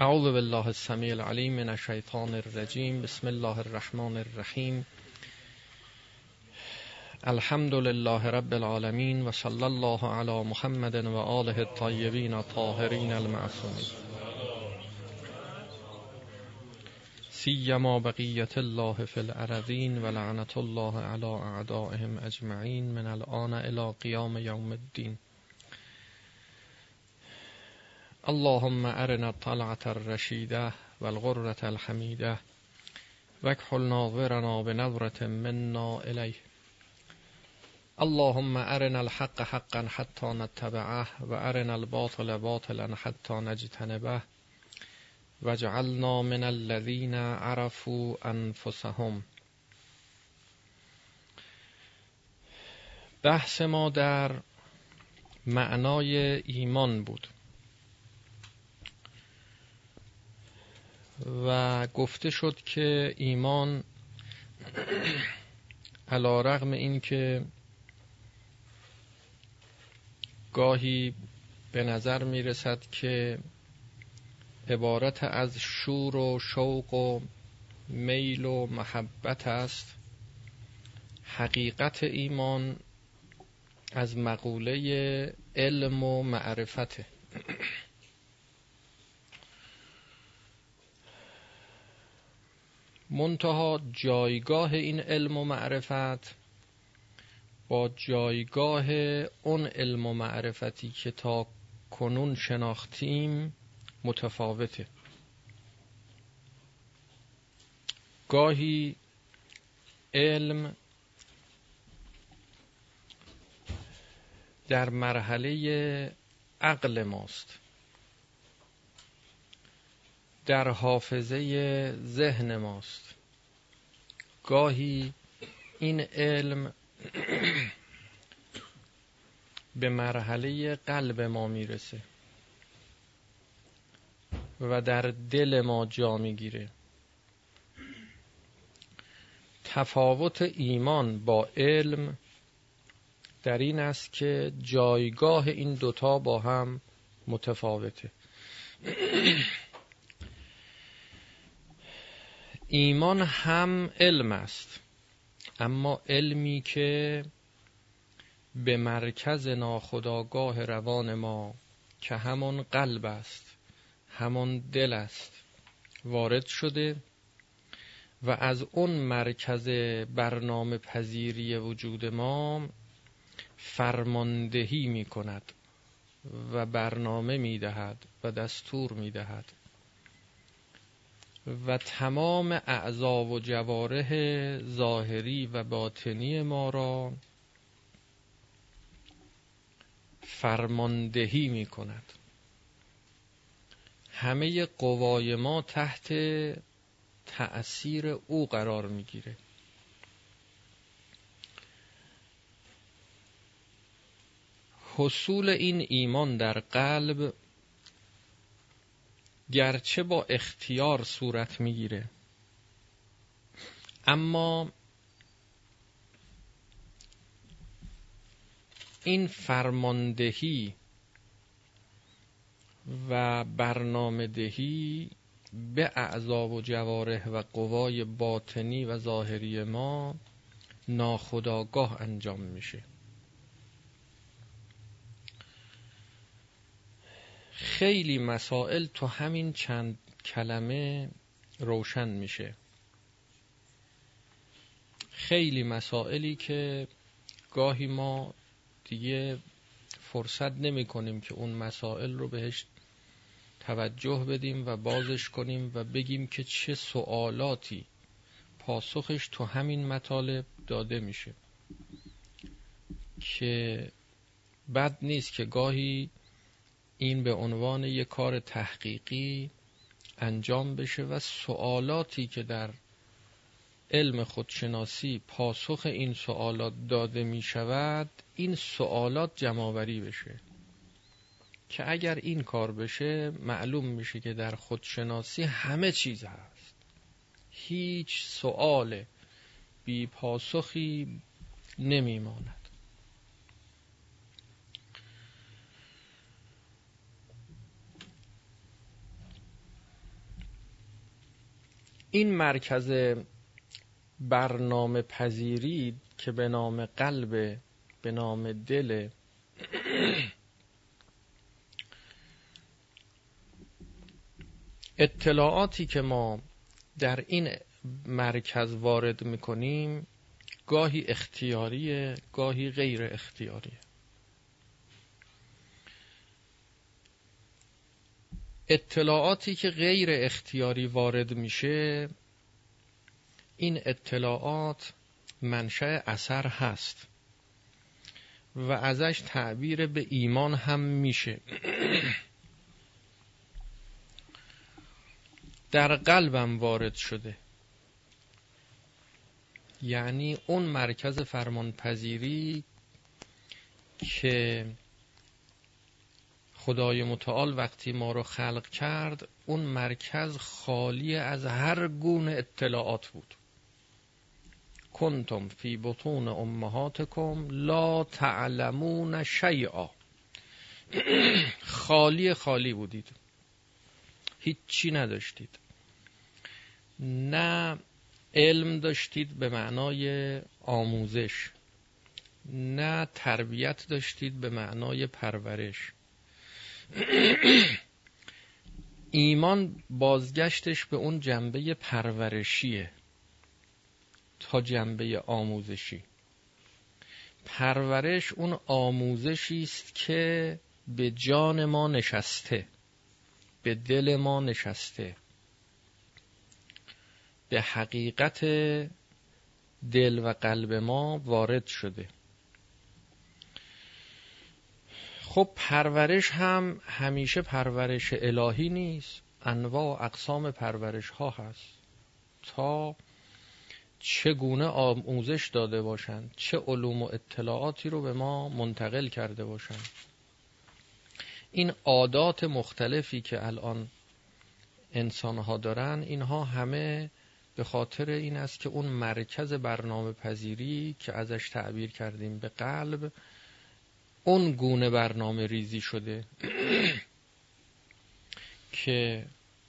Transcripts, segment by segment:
اعوذ بالله السمیع العلیم من الشیطان الرجیم بسم الله الرحمن الرحیم الحمد لله رب العالمین و الله علی محمد و آله الطیبین الطاهرین المعصومین سیما بقیت الله فی الارضین و لعنت الله علی اعدائهم اجمعین من الان الى قیام یوم الدین اللهم ارنا الطلعة الرشیده والغرة الحمیده وکحل ناظرنا بنظرة منا الیه اللهم ارنا الحق حقا حتى نتبعه و ارنا الباطل باطلا حتى نجتنبه واجعلنا من الذين عرفوا انفسهم بحث ما در معنای ایمان بود و گفته شد که ایمان علا رغم این که گاهی به نظر می رسد که عبارت از شور و شوق و میل و محبت است. حقیقت ایمان از مقوله علم و معرفته. منتها جایگاه این علم و معرفت با جایگاه اون علم و معرفتی که تا کنون شناختیم متفاوته. گاهی علم در مرحله عقل ماست. در حافظه ذهن ماست. گاهی این علم به مرحله قلب ما می‌رسه و در دل ما جا می‌گیره. تفاوت ایمان با علم در این است که جایگاه این دوتا با هم متفاوته. ایمان هم علم است. اما علمی که به مرکز ناخداگاه روان ما که همون قلب است همون دل است وارد شده و از اون مرکز برنامه پذیری وجود ما فرماندهی می کند و برنامه می دهد و دستور می دهد و تمام اعضا و جواره ظاهری و باطنی ما را فرماندهی می کند همه قوای ما تحت تأثیر او قرار می‌گیره. حصول این ایمان در قلب گرچه با اختیار صورت می‌گیره. اما این فرماندهی و برنامه دهی به اعضا و جواره و قوای باطنی و ظاهری ما ناخداگاه انجام میشه. خیلی مسائل تو همین چند کلمه روشن میشه. خیلی مسائلی که گاهی ما دیگه فرصت نمی کنیم که اون مسائل رو بهش توجه بدیم و بازش کنیم و بگیم که چه سوالاتی پاسخش تو همین مطالب داده میشه. که بد نیست که گاهی این به عنوان یک کار تحقیقی انجام بشه و سوالاتی که در علم خودشناسی پاسخ این سوالات داده می شود این سوالات جمعآوری بشه. که اگر این کار بشه معلوم میشه که در خودشناسی همه چیز هست. هیچ سوال بی پاسخی نمیماند. این مرکز برنامه پذیری که به نام قلب به نام دل اطلاعاتی که ما در این مرکز وارد می‌کنیم گاهی اختیاریه گاهی غیر اختیاریه. اطلاعاتی که غیر اختیاری وارد میشه این اطلاعات منشأ اثر هست و ازش تعبیر به ایمان هم میشه. در قلبم وارد شده. یعنی اون مرکز فرمانپذیری که خدای متعال وقتی ما رو خلق کرد اون مرکز خالی از هر گونه اطلاعات بود. کنتم فی بطون امهاتکم لا تعلمون شیئا. خالی خالی بودید. هیچی نداشتید. نه علم داشتید به معنای آموزش. نه تربیت داشتید به معنای پرورش. ایمان بازگشتش به اون جنبه پرورشیه تا جنبه آموزشی. پرورش اون آموزشی است که به جان ما نشسته به دل ما نشسته به حقیقت دل و قلب ما وارد شده. خب پرورش هم همیشه پرورش الهی نیست. انواع و اقسام پرورش ها هست. تا چگونه آموزش داده باشند چه علوم و اطلاعاتی رو به ما منتقل کرده باشند. این عادات مختلفی که الان انسان ها دارن اینها همه به خاطر این است که اون مرکز برنامه پذیری که ازش تعبیر کردیم به قلب اون گونه برنامه ریزی شده که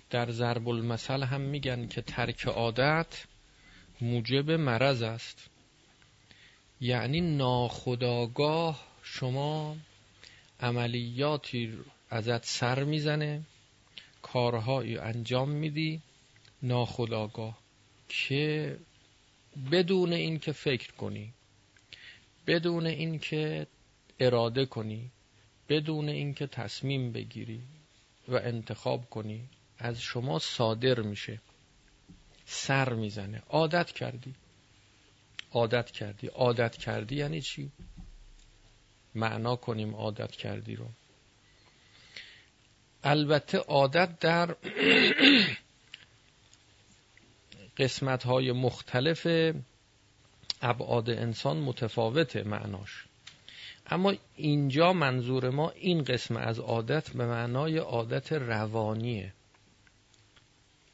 در ضرب المثل هم میگن که ترک عادت موجب مرض است. یعنی ناخداگاه شما عملیاتی ازت سر می‌زنه کارهایی انجام میدی ناخداگاه که بدون اینکه فکر کنی بدون اینکه اراده کنی بدون اینکه تصمیم بگیری و انتخاب کنی از شما صادر میشه. سر می‌زنه. عادت کردی. عادت کردی. عادت کردی یعنی چی؟ معنا کنیم عادت کردی رو. البته عادت در قسمت های مختلف ابعاد انسان متفاوته معناش. اما اینجا منظور ما این قسم از عادت به معنای عادت روانیه.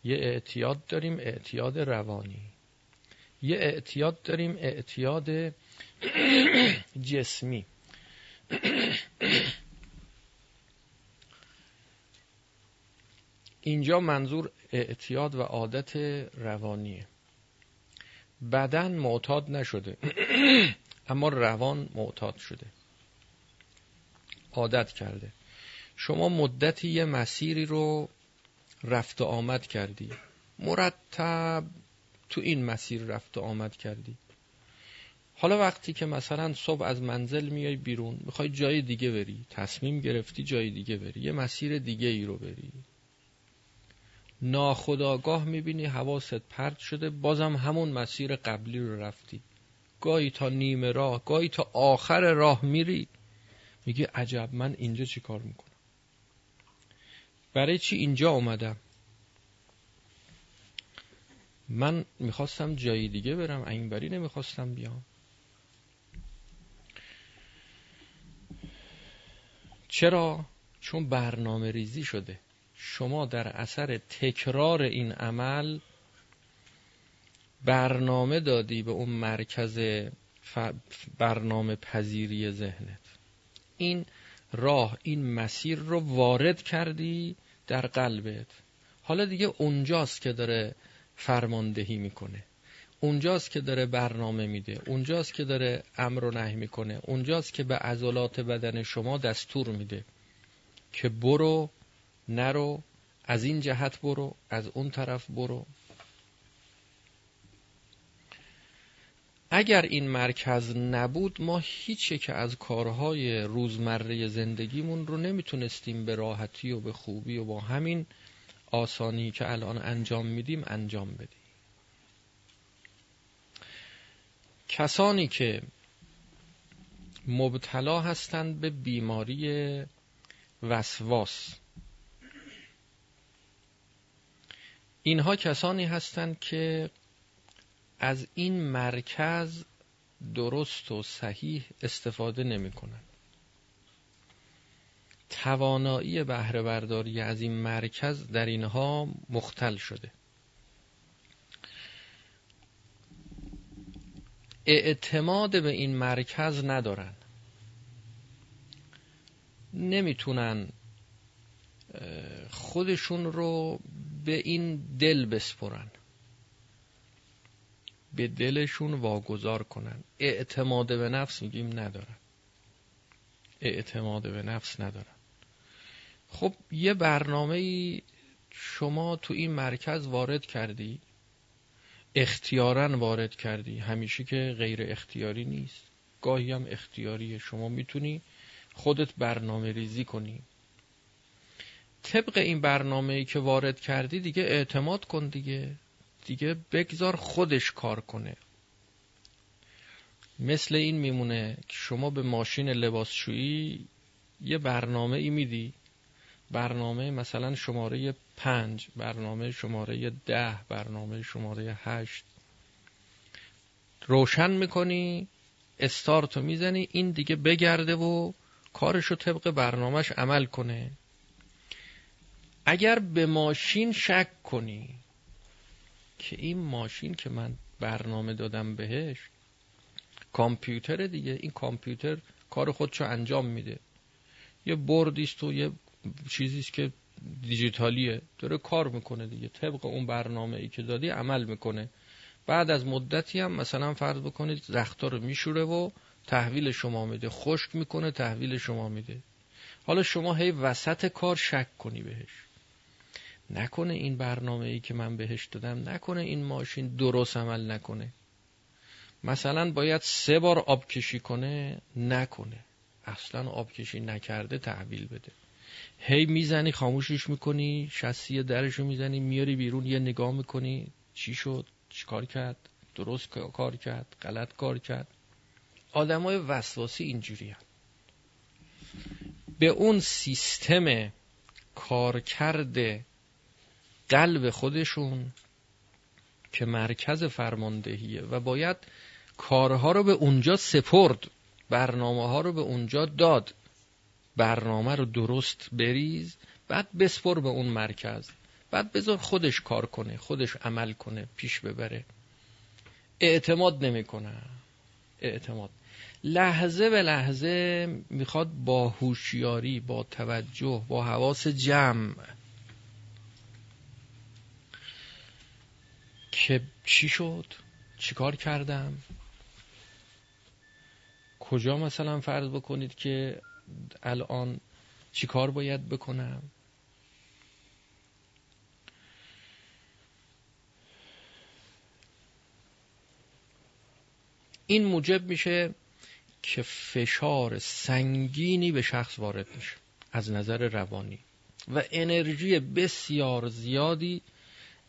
یه اعتیاد داریم اعتیاد روانی. یه اعتیاد داریم اعتیاد جسمی. اینجا منظور اعتیاد و عادت روانیه. بدن معتاد نشده. اما روان معتاد شده. عادت کرده. شما مدتی یه مسیری رو رفت و آمد کردی. مرتب تو این مسیر رفت و آمد کردی. حالا وقتی که مثلا صبح از منزل میای بیرون می‌خوای جای دیگه بری تصمیم گرفتی جای دیگه بری یه مسیر دیگه ای رو بری. ناخداگاه می‌بینی حواست پرت شده بازم همون مسیر قبلی رو رفتی. گاهی تا نیمه راه گاهی تا آخر راه میری. میگه عجب من اینجا چی کار می‌کنم؟ برای چی اینجا اومدم؟ من می‌خواستم جایی دیگه برم این بری نمی‌خواستم بیام. چرا؟ چون برنامه ریزی شده. شما در اثر تکرار این عمل برنامه دادی به اون مرکز برنامه پذیری ذهنت. این راه این مسیر رو وارد کردی در قلبت. حالا دیگه اونجاست که داره فرماندهی می‌کنه. اونجاست که داره برنامه میده. اونجاست که داره امر و نهی می‌کنه. اونجاست که به عضلات بدن شما دستور میده. که برو نرو از این جهت برو از اون طرف برو. اگر این مرکز نبود ما هیچ که از کارهای روزمره زندگیمون رو نمی‌تونستیم به راحتی و به خوبی و با همین آسانی که الان انجام میدیم انجام بدیم. کسانی که مبتلا هستند به بیماری وسواس. اینها کسانی هستند که از این مرکز درست و صحیح استفاده نمی کنند. توانایی بهره برداری از این مرکز در اینها مختل شده. اعتماد به این مرکز ندارن. نمی‌تونن خودشون رو به این دل بسپرن. به دلشون واگذار کنن. اعتماد به نفس میگیم ندارن. اعتماد به نفس ندارن. خب یه برنامه ای شما تو این مرکز وارد کردی. اختیارا وارد کردی. همیشه که غیر اختیاری نیست. گاهی هم اختیاریه شما می‌تونی خودت برنامه ریزی کنی. طبق این برنامه ای که وارد کردی دیگه اعتماد کن دیگه. دیگه بگذار خودش کار کنه. مثل این میمونه که شما به ماشین لباسشویی یه برنامه ای میدی. برنامه مثلا شماره پنج برنامه شماره ده برنامه شماره هشت. روشن می‌کنی استارتو می‌زنی این دیگه بگرده و کارشو طبق برنامهش عمل کنه. اگر به ماشین شک کنی که این ماشین که من برنامه دادم بهش کامپیوتر دیگه. این کامپیوتر کار خودشو انجام میده. یه بردیست و یه چیزیست که دیجیتالیه. داره کار می‌کنه دیگه. طبق اون برنامه ای که دادی عمل می‌کنه. بعد از مدتی هم مثلا فرض بکنید رختا رو میشوره و تحویل شما میده. خشک می‌کنه تحویل شما میده. حالا شما هی وسط کار شک کنی بهش. نکنه این برنامه ای که من بهش دادم نکنه این ماشین درست عمل نکنه. مثلا باید سه بار آب کشی کنه نکنه. اصلا آب کشی نکرده تحویل بده. هی می‌زنی خاموشش می‌کنی شسی درشو می‌زنی میاری بیرون یه نگاه می‌کنی چی شد؟ چی کار کرد؟ درست کار کرد؟ غلط کار کرد؟ آدمای وسواسی اینجوری به اون سیستم کارکرد قلب خودشون که مرکز فرماندهیه و باید کارها رو به اونجا سپرد برنامه ها رو به اونجا داد. برنامه رو درست بریز بعد بسپر به اون مرکز. بعد بذار خودش کار کنه خودش عمل کنه پیش ببره. اعتماد نمی‌کنه. اعتماد. لحظه به لحظه می‌خواد با هوشیاری با توجه با حواس جمع که چی شد؟ چیکار کردم؟ کجا مثلا فرض بکنید که الان چیکار باید بکنم؟ این موجب میشه که فشار سنگینی به شخص وارد میشه از نظر روانی. و انرژی بسیار زیادی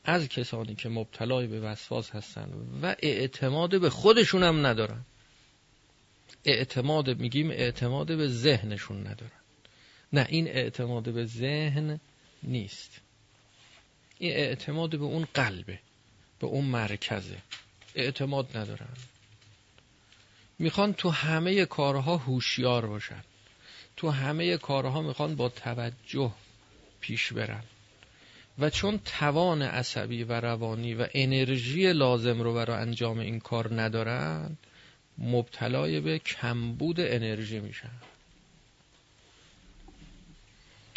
از کسانی که مبتلای به وسواس هستن و اعتماد به خودشون هم ندارن. اعتماد میگیم اعتماد به ذهنشون ندارن. نه این اعتماد به ذهن نیست. این اعتماد به اون قلبه به اون مرکزه. اعتماد ندارن. می‌خوان تو همه کارها هوشیار باشن. تو همه کارها می‌خوان با توجه پیش برن. و چون توان عصبی و روانی و انرژی لازم رو برای انجام این کار ندارند مبتلای به کمبود انرژی میشن.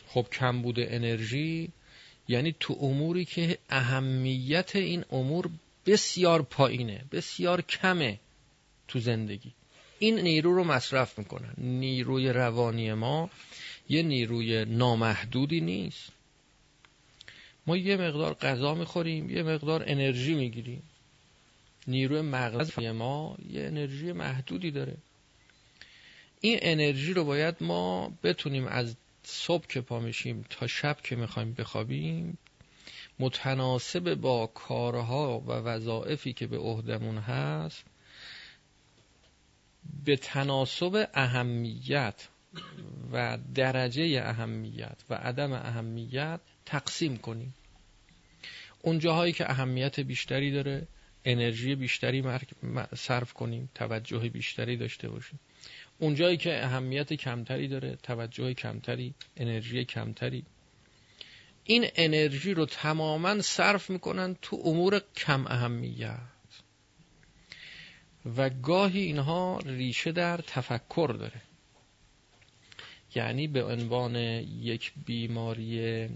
خب کمبود انرژی یعنی تو اموری که اهمیت این امور بسیار پایینه بسیار کمه تو زندگی. این نیرو رو مصرف می‌کنن. نیروی روانی ما یه نیروی نامحدودی نیست. ما یه مقدار غذا می‌خوریم یه مقدار انرژی می‌گیریم. نیروی مغز ما یه انرژی محدودی داره. این انرژی رو باید ما بتونیم از صبح که پا میشیم تا شب که می‌خوایم بخوابیم متناسب با کارها و وظایفی که به عهدمون هست به تناسب اهمیت و درجه اهمیت و عدم اهمیت تقسیم کنیم. اون جاهایی که اهمیت بیشتری داره انرژی بیشتری صرف کنیم توجه بیشتری داشته باشیم. اونجایی که اهمیت کمتری داره توجه کمتری انرژی کمتری. این انرژی رو تماما صرف می‌کنن تو امور کم اهمیت. و گاهی اینها ریشه در تفکر داره. یعنی به عنوان یک بیماری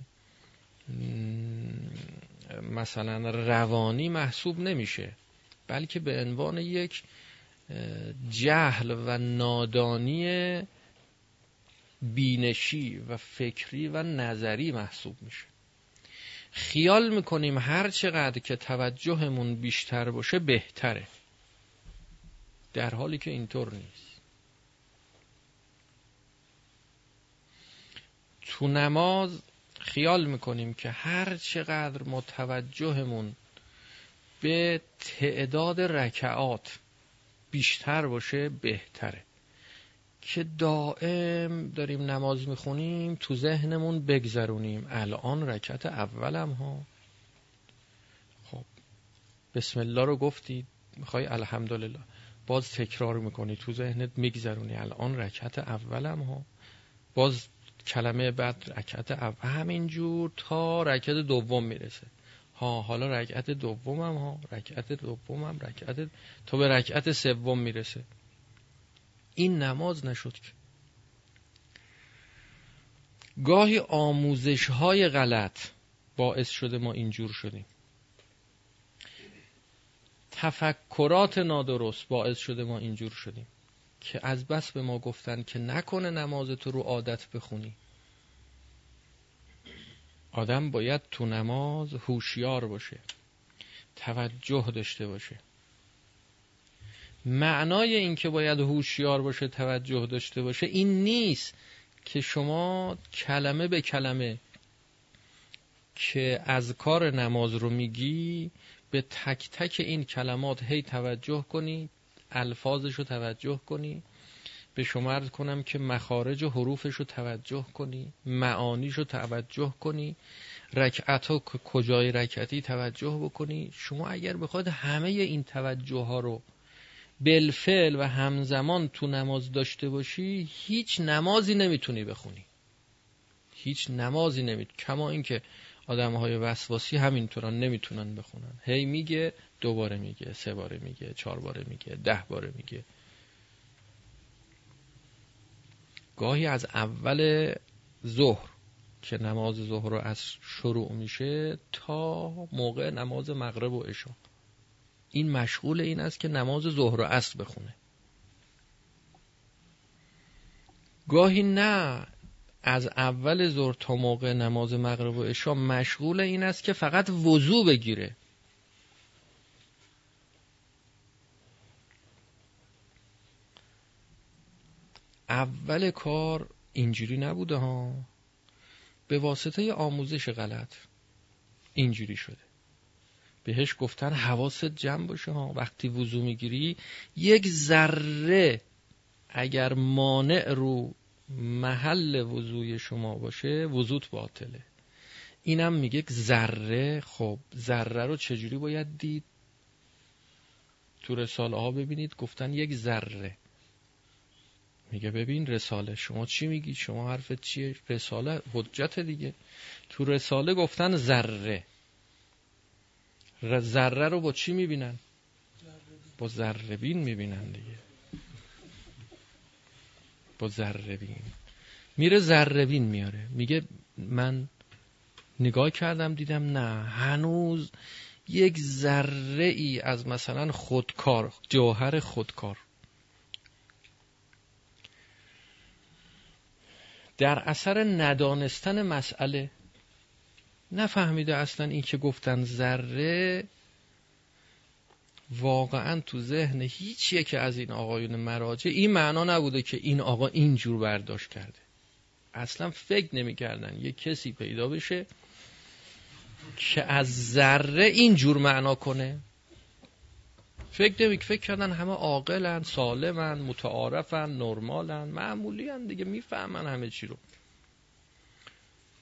مثلا روانی محسوب نمیشه بلکه به عنوان یک جهل و نادانی بینشی و فکری و نظری محسوب میشه. خیال می‌کنیم هر چقدر که توجهمون بیشتر باشه بهتره در حالی که اینطور نیست. تو نماز خیال می‌کنیم که هر چقدر متوجهمون به تعداد رکعات بیشتر باشه بهتره. که دائم داریم نماز می‌خونیم تو ذهنمون بگذرونیم. الان رکعت اولم ها. خب بسم الله رو گفتید می‌خوای؟ الحمدلله. باز تکرار می‌کنی تو ذهنت میگذرونی. الان رکعت اولم ها. باز کلمه بعد رکعت اول. همینجور تا رکعت دوم می‌رسه. ها حالا رکعت دومم ها رکعت دومم رکعت تا به رکعت سوم می‌رسه. این نماز نشد که. گاهی آموزش های غلط باعث شده ما اینجور شدیم. تفکرات نادرست باعث شده ما اینجور شدیم. که از بس به ما گفتن که نکنه نماز تو رو عادت بخونی. آدم باید تو نماز هوشیار باشه توجه داشته باشه. معنای این که باید هوشیار باشه توجه داشته باشه این نیست که شما کلمه به کلمه که از کار نماز رو میگی به تک تک این کلمات هی توجه کنی الفاظش رو توجه کنی. به شما عرض کنم که مخارج و حروفش رو توجه کنی. معانیش رو توجه کنی. رکعت ها کجای رکعتی توجه بکنی. شما اگر بخواید همه این توجه ها رو بالفعل و همزمان تو نماز داشته باشی هیچ نمازی نمی‌تونی بخونی. هیچ نمازی نمی‌تونی کما اینکه آدم های وسواسی همینطوران نمی‌تونن بخونن. هی میگه دوباره میگه سه باره میگه چهار باره میگه ده باره میگه. گاهی از اول ظهر که نماز ظهر از شروع میشه تا موقع نماز مغرب و عشا. این مشغول این است که نماز ظهر و عصر بخونه. گاهی نه از اول ظهر تا موقع نماز مغرب و عشا مشغول این است که فقط وضوع بگیره. اول کار اینجوری نبوده ها. به واسطه آموزش غلط اینجوری شده. بهش گفتن حواست جمع باشه ها. وقتی وضو می‌گیری یک ذره اگر مانع رو محل وضوی شما باشه وضوت باطله. اینم میگه ذره. خب ذره رو چجوری باید دید؟ تو رساله ها ببینید گفتن یک ذره. میگه ببین رساله شما چی میگی؟ شما حرفت چیه؟ رساله حجت دیگه. تو رساله گفتن ذره. ذره رو با چی می‌بینن؟ با ذره بین می‌بینن دیگه. با ذره بین. میره ذره بین میاره. میگه من نگاه کردم دیدم نه. هنوز یک ذره ای از مثلا خودکار جوهر خودکار. در اثر ندانستن مسئله نفهمیده اصلا این که گفتن ذره واقعا تو ذهن هیچ یک از این آقایون مراجع این معنا نبوده که این آقا اینجور برداشت کرده. اصلا فکر نمی‌کردن یه کسی پیدا بشه که از ذره اینجور معنا کنه. فکر نمی فکر کردن همه عاقلن سالمن متعارفن نرمالن. معمولی دیگه می‌فهمن همه چی رو.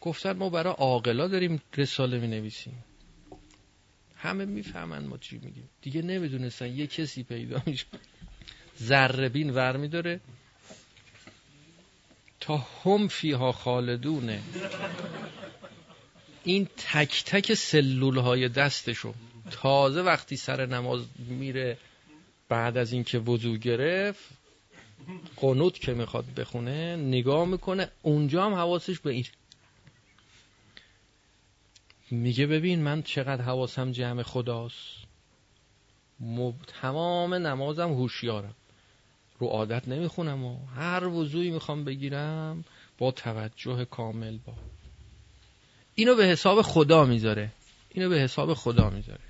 گفتن ما برای عاقلا داریم رساله می نویسیم همه می‌فهمن ما چی میگیم. دیگه نمی‌دونستن یه کسی پیدا میشه. ذره بین ور میداره. تا هم فیها خالدونه این تک تک سلول های دستشو تازه وقتی سر نماز میره بعد از اینکه وضو گرفت قنوت که می‌خواد بخونه نگاه می‌کنه اونجا هم حواسش به این. میگه ببین من چقدر حواسم جمع خداست. تمام نمازم هوشیارم. رو عادت نمی‌خونم و هر وضوعی می‌خوام بگیرم با توجه کامل با. اینو به حساب خدا می‌ذاره. اینو به حساب خدا می‌ذاره.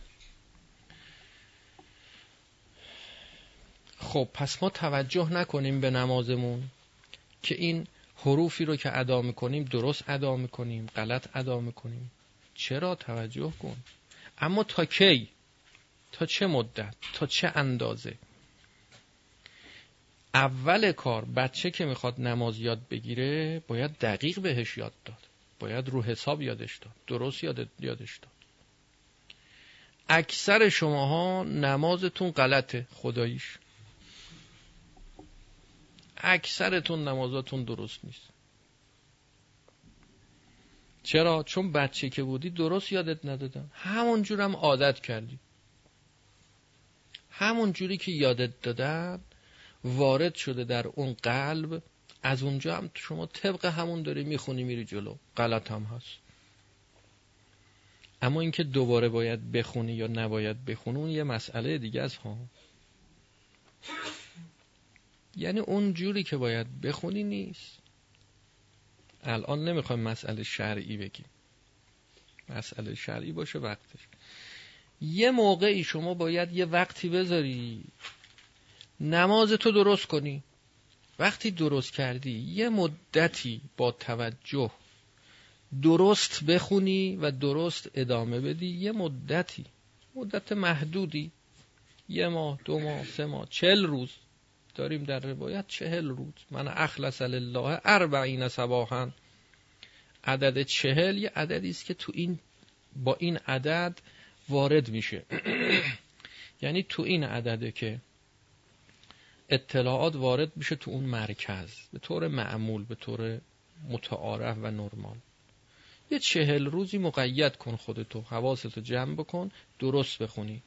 خب پس ما توجه نکنیم به نمازمون که این حروفی رو که ادا می‌کنیم درست ادا می‌کنیم غلط ادا می‌کنیم. چرا؟ توجه کن. اما تا کی؟ تا چه مدت؟ تا چه اندازه؟ اول کار بچه که می‌خواد نماز یاد بگیره باید دقیق بهش یاد داد. باید رو حساب یادش داد. درست یاد یادش داد. اکثر شماها نمازتون غلطه خداییش. اکثرتون نمازاتون درست نیست. چرا؟ چون بچه که بودی درست یادت ندادم. همون جورم عادت کردی. همون جوری که یادت دادن وارد شده در اون قلب از اونجا هم شما طبق همون داری می‌خونی میری جلو. غلط هم هست. اما اینکه دوباره باید بخونی یا نباید بخونی اون یه مسئله دیگه است ها. یعنی اون جوری که باید بخونی نیست. الان نمی‌خوایم مسئله شرعی بگیم. مسئله شرعی باشه وقتش. یه موقعی شما باید یه وقتی بذاری. نماز تو درست کنی. وقتی درست کردی یه مدتی با توجه درست بخونی و درست ادامه بدی یه مدتی. مدت محدودی. یه ماه دو ماه سه ماه چل روز. داریم در روایت چهل روز. من اخلص لله اربعین صباحا. عدد چهل یه عددی است که تو این با این عدد وارد میشه. یعنی تو این عدده که اطلاعات وارد میشه تو اون مرکز. به طور معمول به طور متعارف و نرمال. یه چهل روزی مقید کن خودتو. حواستو جمع بکن. درست بخونی.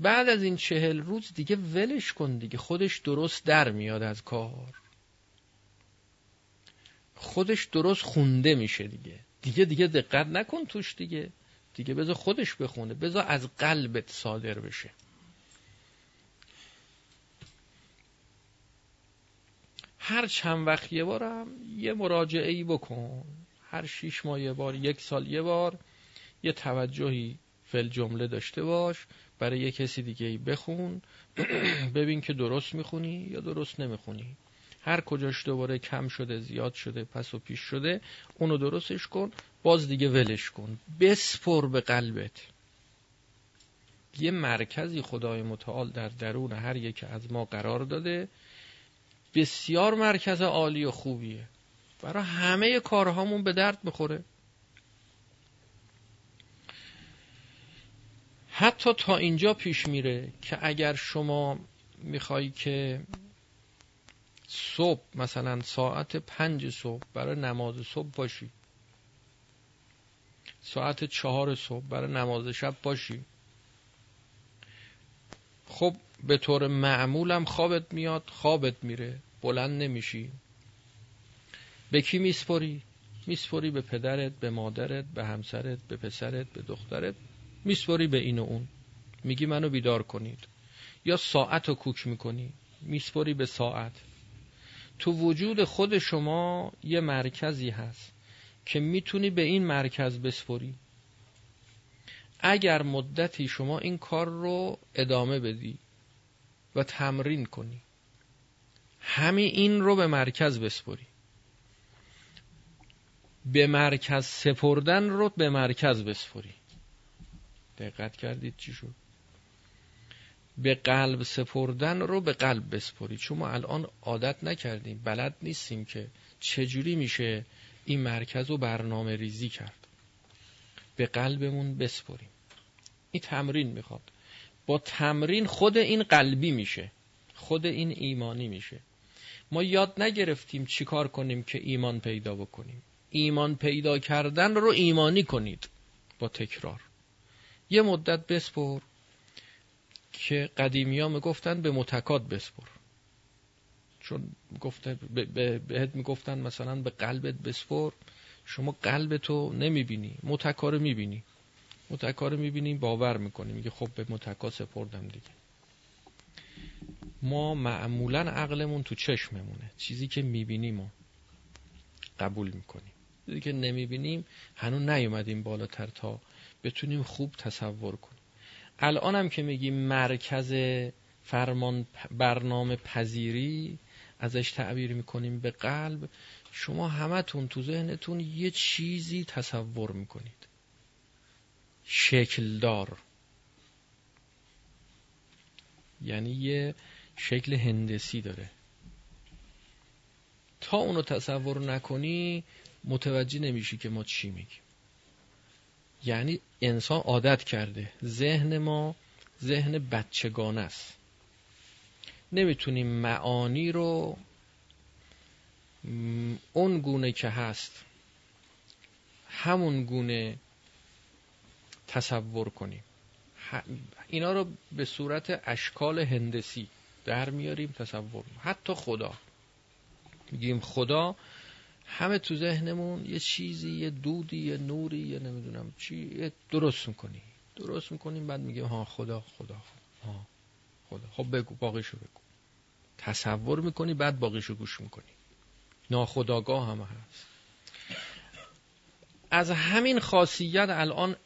بعد از این چهل روز دیگه ولش کن دیگه. خودش درست در میاد از کار. خودش درست خونده میشه دیگه. دیگه دیگه دقت نکن توش دیگه. دیگه بذار خودش بخونه. بذار از قلبت صادر بشه. هر چند وقت یه بارم یه مراجعه ای بکن. هر شیش ماه یه بار یک سال یه بار یه توجهی فل جمله داشته باش. برای یه کسی دیگه بخون ببین که درست می‌خونی یا درست نمی‌خونی. هر کجاش دوباره کم شده زیاد شده پس و پیش شده اونو درستش کن باز دیگه ولش کن. بسپر به قلبت. یه مرکزی خدای متعال در درون هر یک از ما قرار داده. بسیار مرکز عالی و خوبیه. برای همه کارهامون به درد می‌خوره. حتی تا اینجا پیش میره که اگر شما میخوایی که صبح مثلا ساعت پنج صبح برای نماز صبح باشی. ساعت چهار صبح برای نماز شب باشی. خب به طور معمولم خوابت میاد خوابت میره بلند نمیشی. به کی میسپری؟ میسپری به پدرت به مادرت به همسرت به پسرت به دخترت. میسپری به این و اون. میگی منو بیدار کنید. یا ساعت رو کوک می‌کنی. میسپری به ساعت. تو وجود خود شما یه مرکزی هست که می‌تونی به این مرکز بسپری اگر مدتی شما این کار رو ادامه بدی و تمرین کنی همین این رو به مرکز بسپری به مرکز سپردن رو به مرکز بسپری دقت کردید چی شد؟ به قلب سپردن رو به قلب بسپری چون ما الان عادت نکردیم بلد نیستیم که چجوری میشه این مرکز رو برنامه ریزی کرد. به قلبمون بسپریم. این تمرین می‌خواد. با تمرین خود این قلبی میشه. خود این ایمانی میشه. ما یاد نگرفتیم چیکار کنیم که ایمان پیدا بکنیم. ایمان پیدا کردن رو ایمانی کنید. با تکرار. یه مدت بسپر که قدیمی ها می‌گفتن به متکات بسپر. چون گفته بهت می‌گفتن مثلا به قلبت بسپر. شما قلبتو نمی‌بینی متکا رو می‌بینی. متکا رو می‌بینی باور می‌کنی. میگه خب به متکا سپردم دیگه. ما معمولا عقلمون تو چشممونه. چیزی که می‌بینیم ما قبول می‌کنیم. چیزی که نمی‌بینیم هنوز نیومدیم بالاتر تا بتونیم خوب تصور کنیم. الان هم که میگیم مرکز فرمان برنامه پذیری ازش تعبیر می‌کنیم به قلب شما همتون تو ذهنتون یه چیزی تصور می‌کنید. شکلدار. یعنی یه شکل هندسی داره. تا اونو تصور نکنی متوجه نمیشی که ما چی میگیم. یعنی انسان عادت کرده. ذهن ما ذهن بچگانه است. نمی‌تونیم معانی رو اون گونه که هست همون گونه تصور کنیم. اینا رو به صورت اشکال هندسی در میاریم تصور. حتی خدا. میگیم خدا همه تو ذهنمون یه چیزی یه دودی یه نوری یه نمی‌دونم چی درست می‌کنی. درست می‌کنیم بعد میگیم ها خدا خدا ها خدا. خب بگو باقیشو بگو. تصور می‌کنی بعد باقیشو گوش می‌کنی. ناخداگاه هم هست. از همین خاصیت الان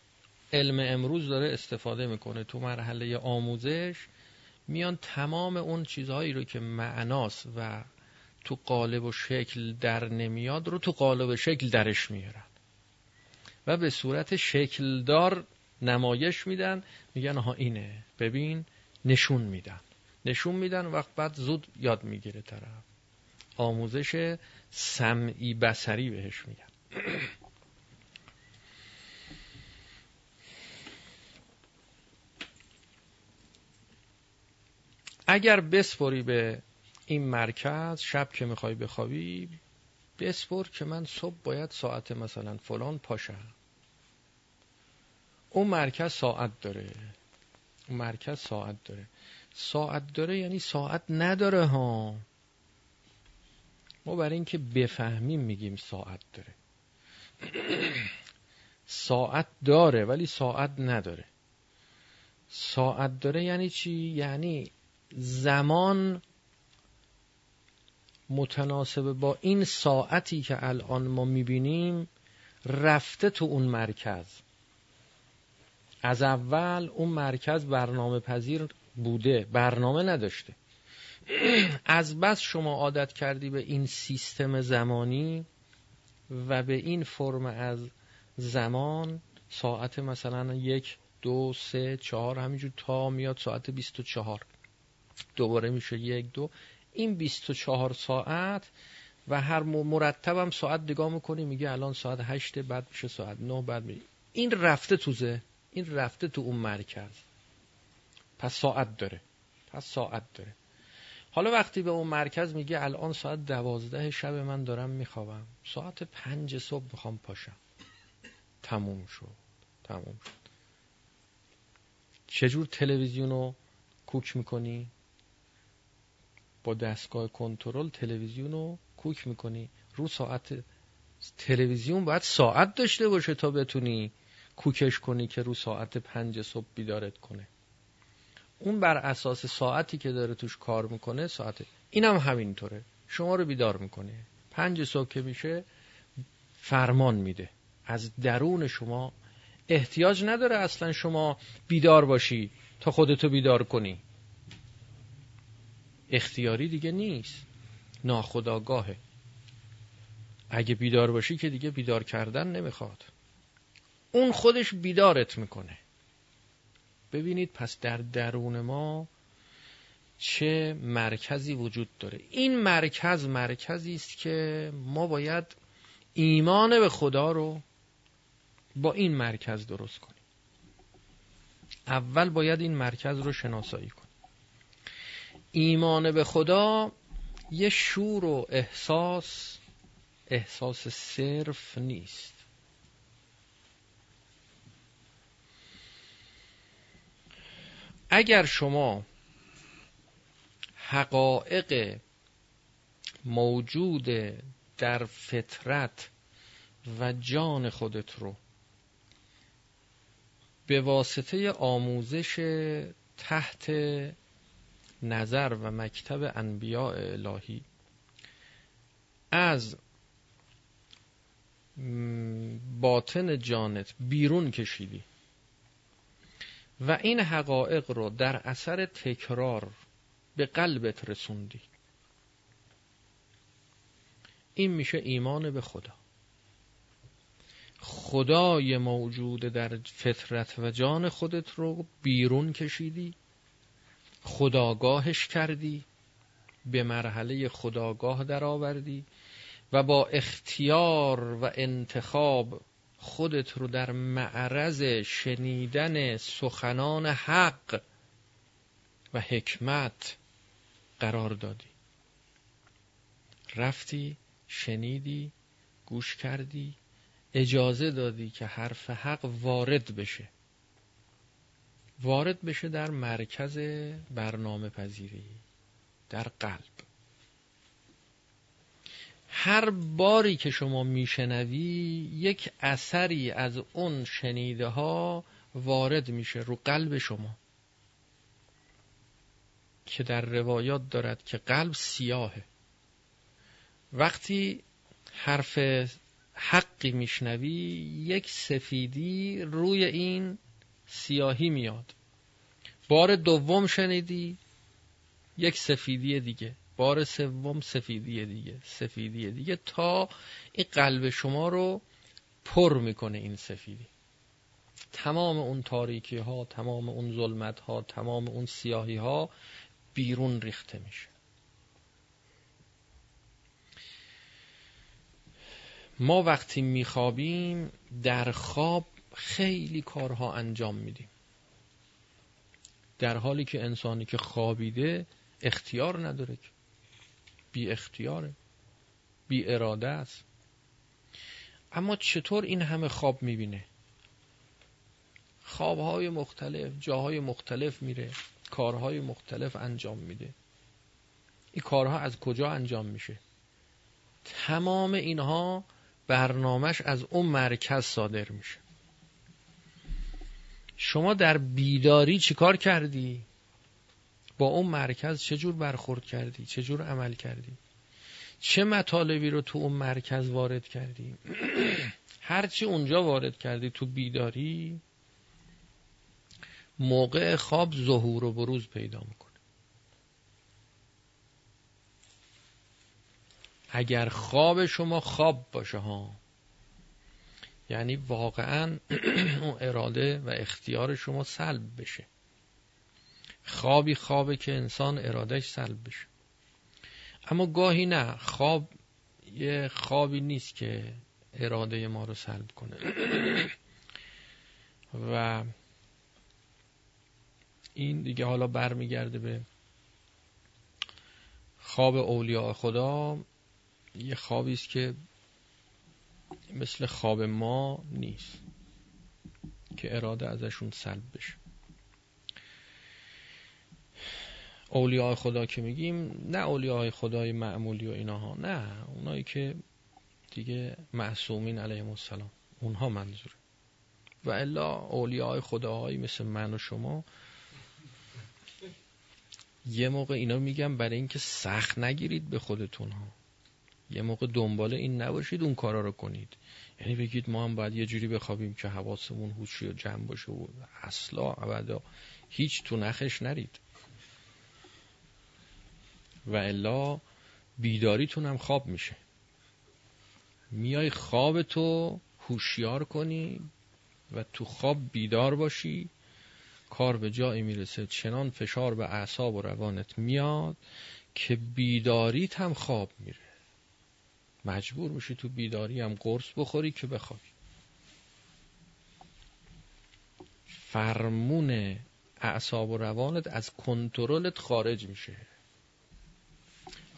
علم امروز داره استفاده می‌کنه. تو مرحله آموزش میان تمام اون چیزهایی رو که معناست و تو قالب و شکل در نمیاد رو تو قالب و شکل درش میارن. و به صورت شکلدار نمایش میدن. میگن ها اینه. ببین نشون میدن. نشون میدن وقت بعد زود یاد می‌گیره طرف. آموزش سمعی بسری بهش میگن. اگر بسپری به این مرکز شب که می‌خوای بخوابی بسپر که من صبح باید ساعت مثلا فلان پاشم. اون مرکز ساعت داره. اون مرکز ساعت داره. ساعت داره یعنی ساعت نداره ها. ما برای اینکه بفهمیم میگیم ساعت داره. ساعت داره ولی ساعت نداره. ساعت داره یعنی چی؟ یعنی زمان متناسب با این ساعتی که الان ما می‌بینیم رفته تو اون مرکز. از اول اون مرکز برنامه پذیر بوده برنامه نداشته. از بس شما عادت کردی به این سیستم زمانی و به این فرم از زمان ساعت مثلا یک دو سه چهار همینجور تا میاد ساعت بیست و چهار. دوباره میشه یک دو. این 24 ساعت و هر مرتبم ساعت نگاه می‌کنی میگه الان ساعت هشته بعد میشه ساعت نه بعد میگه این رفته توزه این رفته تو اون مرکز. پس ساعت داره. پس ساعت داره. حالا وقتی به اون مرکز میگه الان ساعت دوازده شب من دارم میخوابم. ساعت پنج صبح می‌خوام پاشم. تموم شد. تموم شد. چجور تلویزیون رو کوک می‌کنی؟ با دستگاه کنترل تلویزیون رو کوک می‌کنی. رو ساعت تلویزیون باید ساعت داشته باشه تا بتونی کوکش کنی که رو ساعت پنج صبح بیدارت کنه. اون بر اساس ساعتی که داره توش کار می‌کنه ساعت اینم هم همینطوره. شما رو بیدار می‌کنه. پنج صبح که میشه فرمان میده. از درون شما احتیاج نداره اصلا شما بیدار باشی تا خودتو بیدار کنی. اختیاری دیگه نیست. ناخداگاهه اگه بیدار باشی که دیگه بیدار کردن نمی‌خواد. اون خودش بیدارت می‌کنه. ببینید پس در درون ما چه مرکزی وجود داره. این مرکز مرکزی است که ما باید ایمان به خدا رو با این مرکز درست کنیم. اول باید این مرکز رو شناسایی کنیم. ایمان به خدا یه شور و احساس احساس صرف نیست. اگر شما حقایق موجود در فطرت و جان خودت رو به واسطه آموزش تحت نظر و مکتب انبیاء الهی. از باطن جانت بیرون کشیدی. و این حقایق رو در اثر تکرار به قلبت رسوندی. این میشه ایمان به خدا. خدای موجود در فطرت و جان خودت رو بیرون کشیدی. خداگاهش کردی به مرحله خداگاه درآوردی و با اختیار و انتخاب خودت رو در معرض شنیدن سخنان حق و حکمت قرار دادی. رفتی شنیدی گوش کردی اجازه دادی که حرف حق وارد بشه. وارد بشه در مرکز برنامه پذیری در قلب. هر باری که شما میشنوی یک اثری از اون شنیده ها وارد میشه رو قلب شما که در روایات دارد که قلب سیاهه. وقتی حرف حقی میشنوی یک سفیدی روی این سیاهی میاد. بار دوم شنیدی یک سفیدی دیگه. بار سوم سفیدی دیگه سفیدی دیگه. تا این قلب شما رو پر می‌کنه این سفیدی. تمام اون تاریکی ها تمام اون ظلمت ها تمام اون سیاهی ها بیرون ریخته میشه. ما وقتی میخوابیم در خواب خیلی کارها انجام میدیم. در حالی که انسانی که خوابیده اختیار نداره که. بی اختیاره. بی اراده است. اما چطور این همه خواب می‌بینه؟ خوابهای مختلف جاهای مختلف میره کارهای مختلف انجام میده. این کارها از کجا انجام میشه؟ تمام اینها برنامهش از اون مرکز صادر میشه. شما در بیداری چیکار کردی؟ با اون مرکز چجور برخورد کردی؟ چجور عمل کردی؟ چه مطالبی رو تو اون مرکز وارد کردی؟ هرچی اونجا وارد کردی تو بیداری موقع خواب ظهور و بروز پیدا می‌کنه اگر خواب شما خواب باشه ها یعنی واقعا اون اراده و اختیار شما سلب بشه. خوابی خوابه که انسان ارادهش سلب بشه. اما گاهی نه خواب یه خوابی نیست که اراده ما رو سلب کنه. و این دیگه حالا برمیگرده به خواب اولیاء خدا. یه خوابی است که مثل خواب ما نیست. که اراده ازشون سلب بشه. اولیاء خدا که میگیم نه اولیاء خدای معمولی و ایناها نه. اونایی که دیگه معصومین علیهم السلام. اونها منظوره. و الا اولیاء خداهایی مثل من و شما. یه موقع اینا میگم برای اینکه سخت نگیرید به خودتون ها یه موقع دنبال این نباشید اون کارا رو کنید. یعنی بگید ما هم باید یه جوری بخوابیم که حواسمون هوشی و جمع باشه و اصلا ابدا هیچ تو نخش نرید. و الا بیداریتون هم خواب میشه. میای خواب تو هوشیار کنی و تو خواب بیدار باشی. کار به جایی می‌رسه چنان فشار به اعصاب و روانت میاد که بیداریت هم خواب میره. مجبور میشی تو بیداری هم قرص بخوری که بخوابی. فرمون اعصاب و روانت از کنترلت خارج میشه.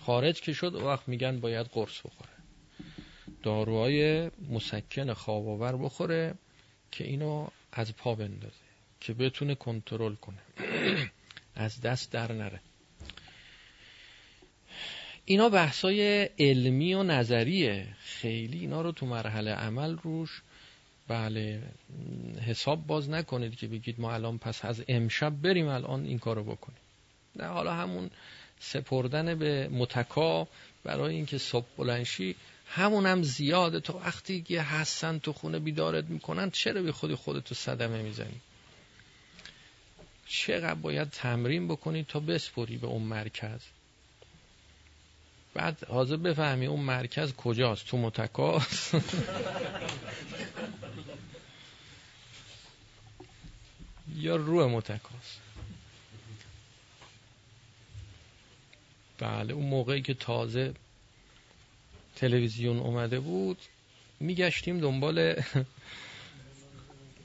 خارج که شد وقت میگن باید قرص بخوره. داروهای مسکن خواب آور بخوره که اینو از پا بندازه که بتونه کنترل کنه. از دست در نره. اینا بحثای علمی و نظریه. خیلی اینا رو تو مرحله عمل روش بله حساب باز نکنید که بگید ما الان پس از امشب بریم الان این کارو بکنیم. نه حالا همون سپردن به متکا برای اینکه صبح بلنشی همون هم زیاده تو وقتی که هستن تو خونه بیدارت می‌کنن چرا به خودی خودتو صدمه می‌زنی؟ چقدر باید تمرین بکنی تا بسپری به اون مرکز؟ بعد حاضر بفهمی اون مرکز کجاست تو متکاست یا روی متکاست؟ بله اون موقعی که تازه تلویزیون اومده بود میگشتیم دنبال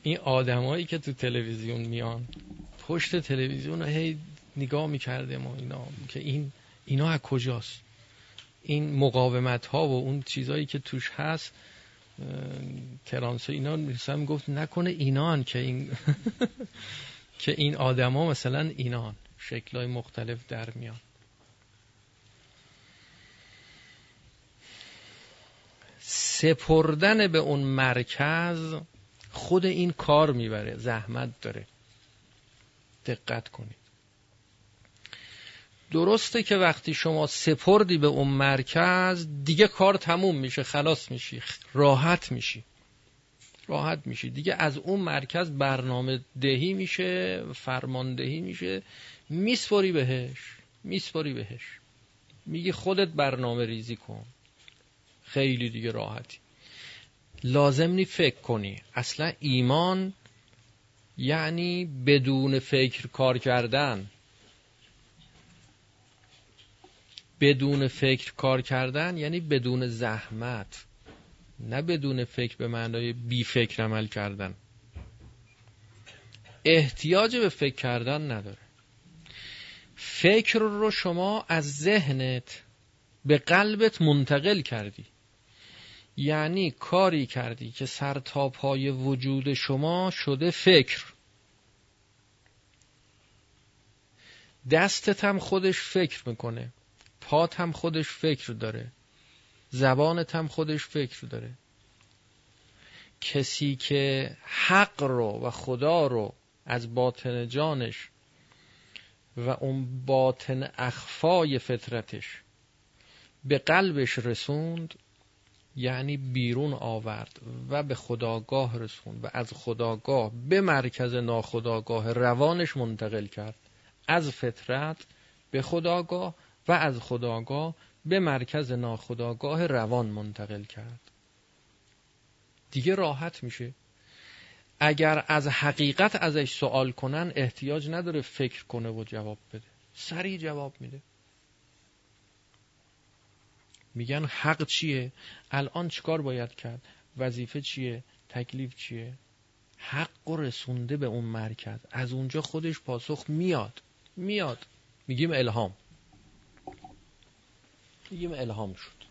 این آدمایی که تو تلویزیون میان. پشت تلویزیون هی نگاه می‌کردیم و اینا که این اینا از کجاست؟ این مقاومت ها و اون چیزایی که توش هست ترانسه اینا مثلا گفت نکنه اینان که این که این آدما مثلا اینان شکلهای مختلف در میان. سپردن به اون مرکز خود این کار می‌بره زحمت داره. دقت کنید. درسته که وقتی شما سپردی به اون مرکز دیگه کار تموم میشه خلاص میشی راحت میشی. راحت میشی. دیگه از اون مرکز برنامه دهی میشه فرماندهی میشه میسپری بهش میسپری بهش. میگی خودت برنامه ریزی کن. خیلی دیگه راحتی. لازم نی فکر کنی. اصلا ایمان یعنی بدون فکر کار کردن. بدون فکر کار کردن یعنی بدون زحمت نه بدون فکر به معنای بی فکر عمل کردن. احتیاج به فکر کردن نداره. فکر رو شما از ذهنت به قلبت منتقل کردی. یعنی کاری کردی که سر تا پای وجود شما شده فکر. دستت هم خودش فکر می‌کنه. پات هم خودش فکر داره. زبانت هم خودش فکر داره. کسی که حق رو و خدا رو از باطن جانش و اون باطن اخفای فطرتش به قلبش رسوند یعنی بیرون آورد و به خداگاه رسوند و از خداگاه به مرکز ناخداگاه روانش منتقل کرد. از فطرت به خداگاه و از خداگاه به مرکز ناخداگاه روان منتقل کرد. دیگه راحت میشه. اگر از حقیقت ازش سوال کنن احتیاج نداره فکر کنه و جواب بده. سریع جواب میده. میگن حق چیه؟ الان چیکار باید کرد؟ وظیفه چیه؟ تکلیف چیه؟ حق و رسونده به اون مرکز. از اونجا خودش پاسخ میاد. میاد. میگیم الهام. میگیم الهام شد.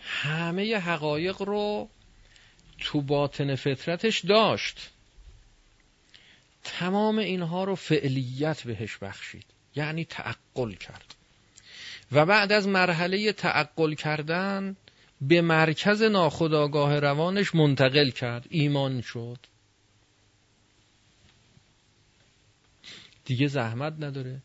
همه حقایق رو تو باطن فطرتش داشت. تمام اینها رو فعلیت بهش بخشید. یعنی تعقل کرد. و بعد از مرحله تعقل کردن به مرکز ناخودآگاه روانش منتقل کرد. ایمان شد. دیگه زحمت نداره.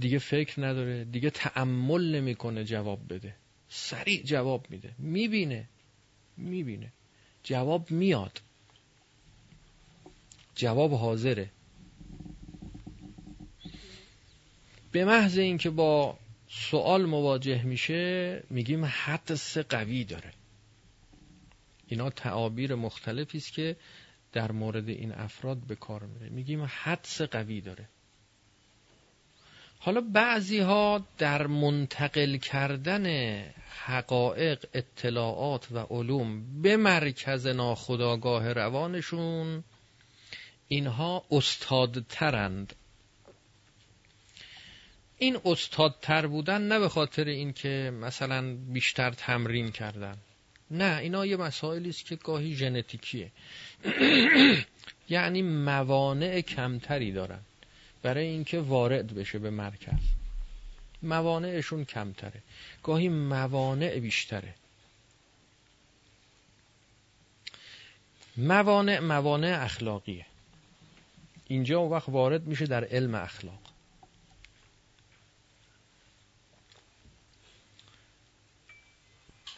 دیگه فکر نداره دیگه تعمل نمی‌کنه جواب بده. سریع جواب میده. می‌بینه. می‌بینه. جواب میاد. جواب حاضره. به محض اینکه با سوال مواجه میشه میگیم حدس قوی داره. اینا تعابیر مختلفی است که در مورد این افراد به کار میره. میگیم حدس قوی داره. حالا بعضی ها در منتقل کردن حقایق اطلاعات و علوم به مرکز ناخودآگاه روانشون اینها استادترند. این استادتر بودن نه به خاطر اینکه مثلا بیشتر تمرین کردن. نه اینا یه مسائلی است که گاهی ژنتیکیه. یعنی موانع کمتری دارن. برای اینکه وارد بشه به مرکز. موانعشون کمتره. گاهی موانع بیشتره. موانع موانع اخلاقیه. اینجا اون وقت وارد میشه در علم اخلاق.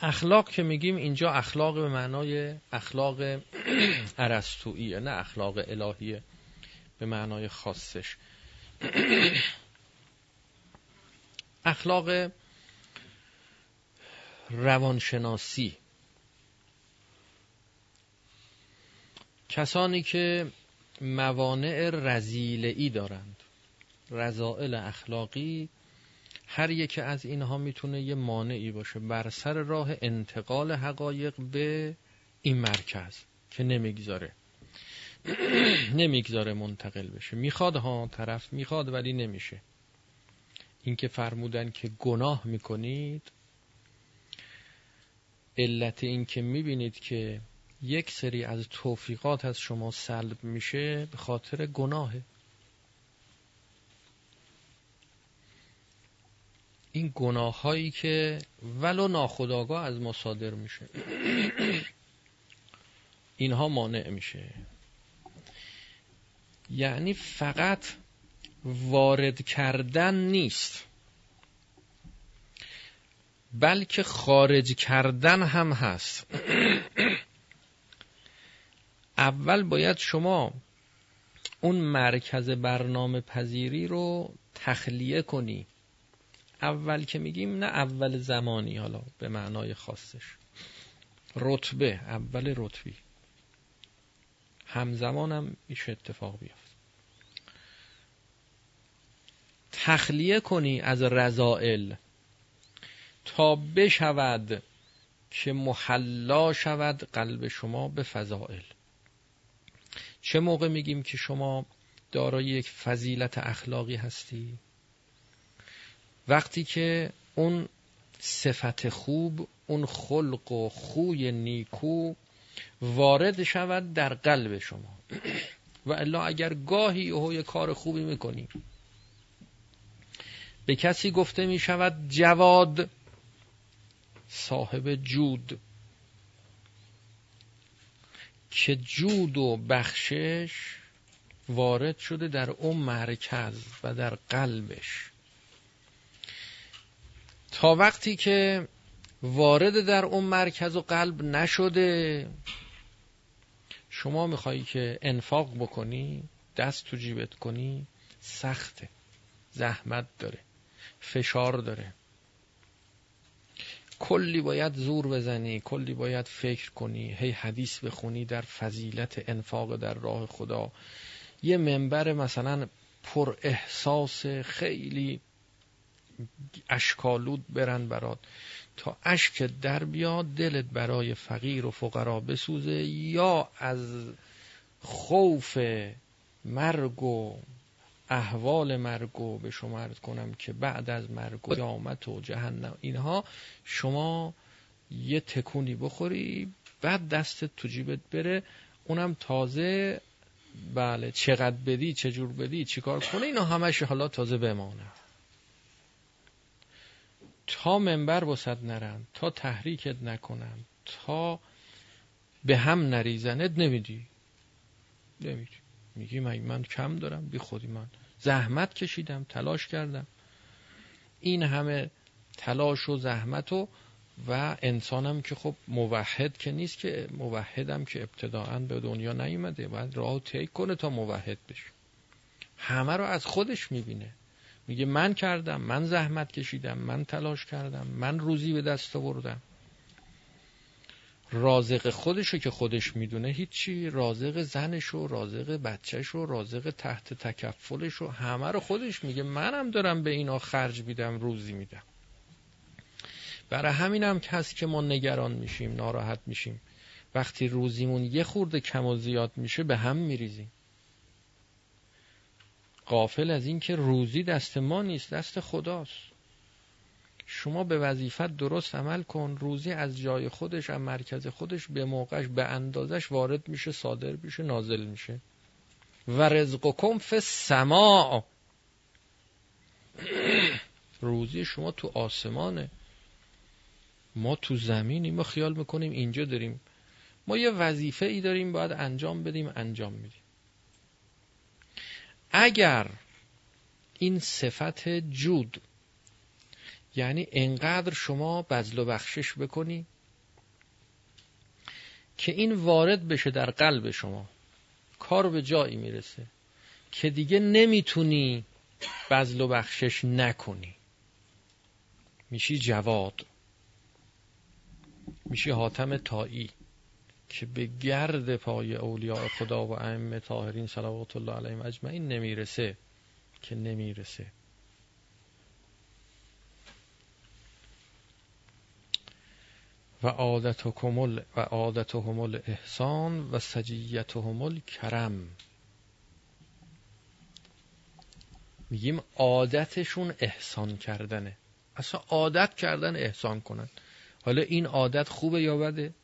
اخلاق که میگیم اینجا اخلاق به معنای اخلاق عرستویی نه اخلاق الهیه. به معنای خاصش. اخلاق روانشناسی. کسانی که موانع رزیلعی دارند رضائل اخلاقی هر یکی از اینها می‌تونه یه مانعی باشه بر سر راه انتقال حقایق به این مرکز که نمی‌گذاره. نمی‌گذاره منتقل بشه. می‌خواد ها طرف می‌خواد ولی نمیشه. اینکه فرمودن که گناه می‌کنید علت این که می‌بینید که یک سری از توفیقات از شما سلب میشه به خاطر گناهه. این گناه هایی که ولو ناخداگاه از ما صادر میشه. اینها مانع میشه. یعنی فقط وارد کردن نیست. بلکه خارج کردن هم هست. اول باید شما اون مرکز برنامه پذیری رو تخلیه کنی. اول که میگیم نه اول زمانی حالا به معنای خاصش. رتبه اول رتبی. همزمان هم میشه اتفاق بیفت تخلیه کنی از رضائل تا بشود که محلا شود قلب شما به فضائل. چه موقع میگیم که شما دارای یک فضیلت اخلاقی هستی؟ وقتی که اون صفت خوب اون خلق و خوی نیکو وارد شود در قلب شما. و الا اگر گاهی یه کار خوبی می‌کنی به کسی گفته می شود جواد صاحب جود. که جود و بخشش وارد شده در اون مرکز و در قلبش. تا وقتی که وارد در اون مرکز و قلب نشده شما میخوایی که انفاق بکنی دست تو جیبت کنی سخته زحمت داره. فشار داره. کلی باید زور بزنی کلی باید فکر کنی. هی حدیث بخونی در فضیلت انفاق در راه خدا. یه منبر مثلا پر احساس خیلی اشکالود برن برات. تا اشک در بیاد دلت برای فقیر و فقرا بسوزه یا از خوف مرگ و احوال مرگ و به شما کنم که بعد از مرگ و قیامت و جهنم اینها شما یه تکونی بخوری بعد دستت تو جیبت بره اونم تازه بله چقدر بدی چجور بدی چیکار کنه اینا همش حالا تازه بمانه. تا منبر وسط نرن تا تحریکت نکنن تا به هم نریزنت نمیدی. نمیدی. میگی من, من کم دارم بی خودی من زحمت کشیدم تلاش کردم. این همه تلاش و زحمت و و انسانم که خب موحد که نیست که موحدم که ابتداعا به دنیا نیومده باید راه طی کنه تا موحد بشه. همه رو از خودش می‌بینه. میگه من کردم من زحمت کشیدم من تلاش کردم من روزی به دست آوردم. رازق خودشو که خودش می‌دونه هیچی رازق زنشو رازق بچهشو رازق تحت تکفلشو همه رو خودش میگه. منم دارم به اینا خرج میدم روزی میدم. برای همینم کسی که ما نگران میشیم ناراحت میشیم. وقتی روزیمون یه خورده کم و زیاد میشه به هم میریزیم. قافل از اینکه روزی دست ما نیست دست خداست. شما به وظیفت درست عمل کن روزی از جای خودش از مرکز خودش به موقعش به اندازش وارد میشه صادر میشه نازل میشه. و رزقکم فی سما روزی شما تو آسمانه. ما تو زمینیم ما خیال می‌کنیم اینجا داریم. ما یه وظیفه ای داریم باید انجام بدیم انجام میدیم. اگر این صفت جود یعنی انقدر شما بذل و بخشش بکنی که این وارد بشه در قلب شما. کار به جایی می‌رسه که دیگه نمی‌تونی بذل و بخشش نکنی. میشی جواد. میشی حاتم تایی که به گرد پای اولیاء خدا و ائمه طاهرین صلوات الله علیهم اجمعین نمی‌رسه که نمی‌رسه. و عادتهم و عادتهم الاحسان و سجیتهم الکرم. میگیم عادتشون احسان کردنه. اصلا عادت کردن احسان کنن. حالا این عادت خوبه یا بده؟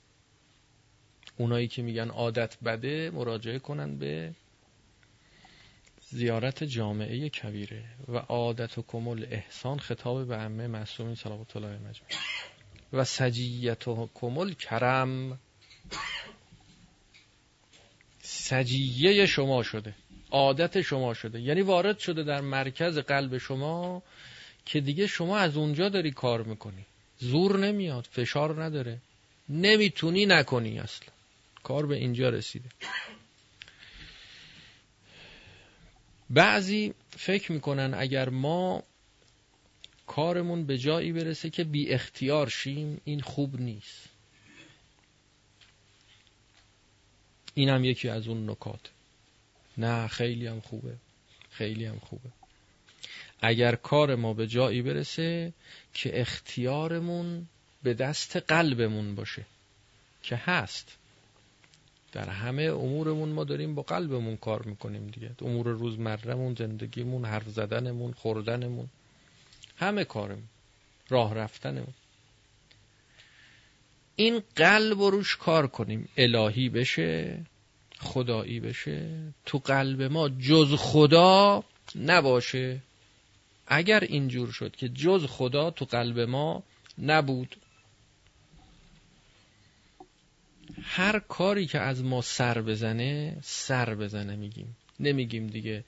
اونایی که میگن عادت بده مراجعه کنن به زیارت جامعه کبیره. و عادت و کمل احسان خطاب به عمه معصومین صلوات الله مجمع و سجیت و کمل کرم سجیه شما شده. عادت شما شده. یعنی وارد شده در مرکز قلب شما که دیگه شما از اونجا داری کار می‌کنی. زور نمیاد فشار نداره. نمی‌تونی نکنی اصلا. کار به اینجا رسیده. بعضی فکر می‌کنن اگر ما کارمون به جایی برسه که بی اختیار شیم این خوب نیست. این هم یکی از اون نکات. نه خیلی هم خوبه. خیلی هم خوبه. اگر کار ما به جایی برسه که اختیارمون به دست قلبمون باشه که هست. در همه امورمون ما داریم با قلبمون کار می‌کنیم دیگه. امور روزمرهمون زندگیمون حرف زدنمون خوردنمون. همه کارمون راه رفتنمون این قلب رو روش کار کنیم. الهی بشه خدایی بشه. تو قلب ما جز خدا نباشه. اگر اینجور شد که جز خدا تو قلب ما نبود. هر کاری که از ما سر بزنه سر بزنه میگیم. نمیگیم دیگه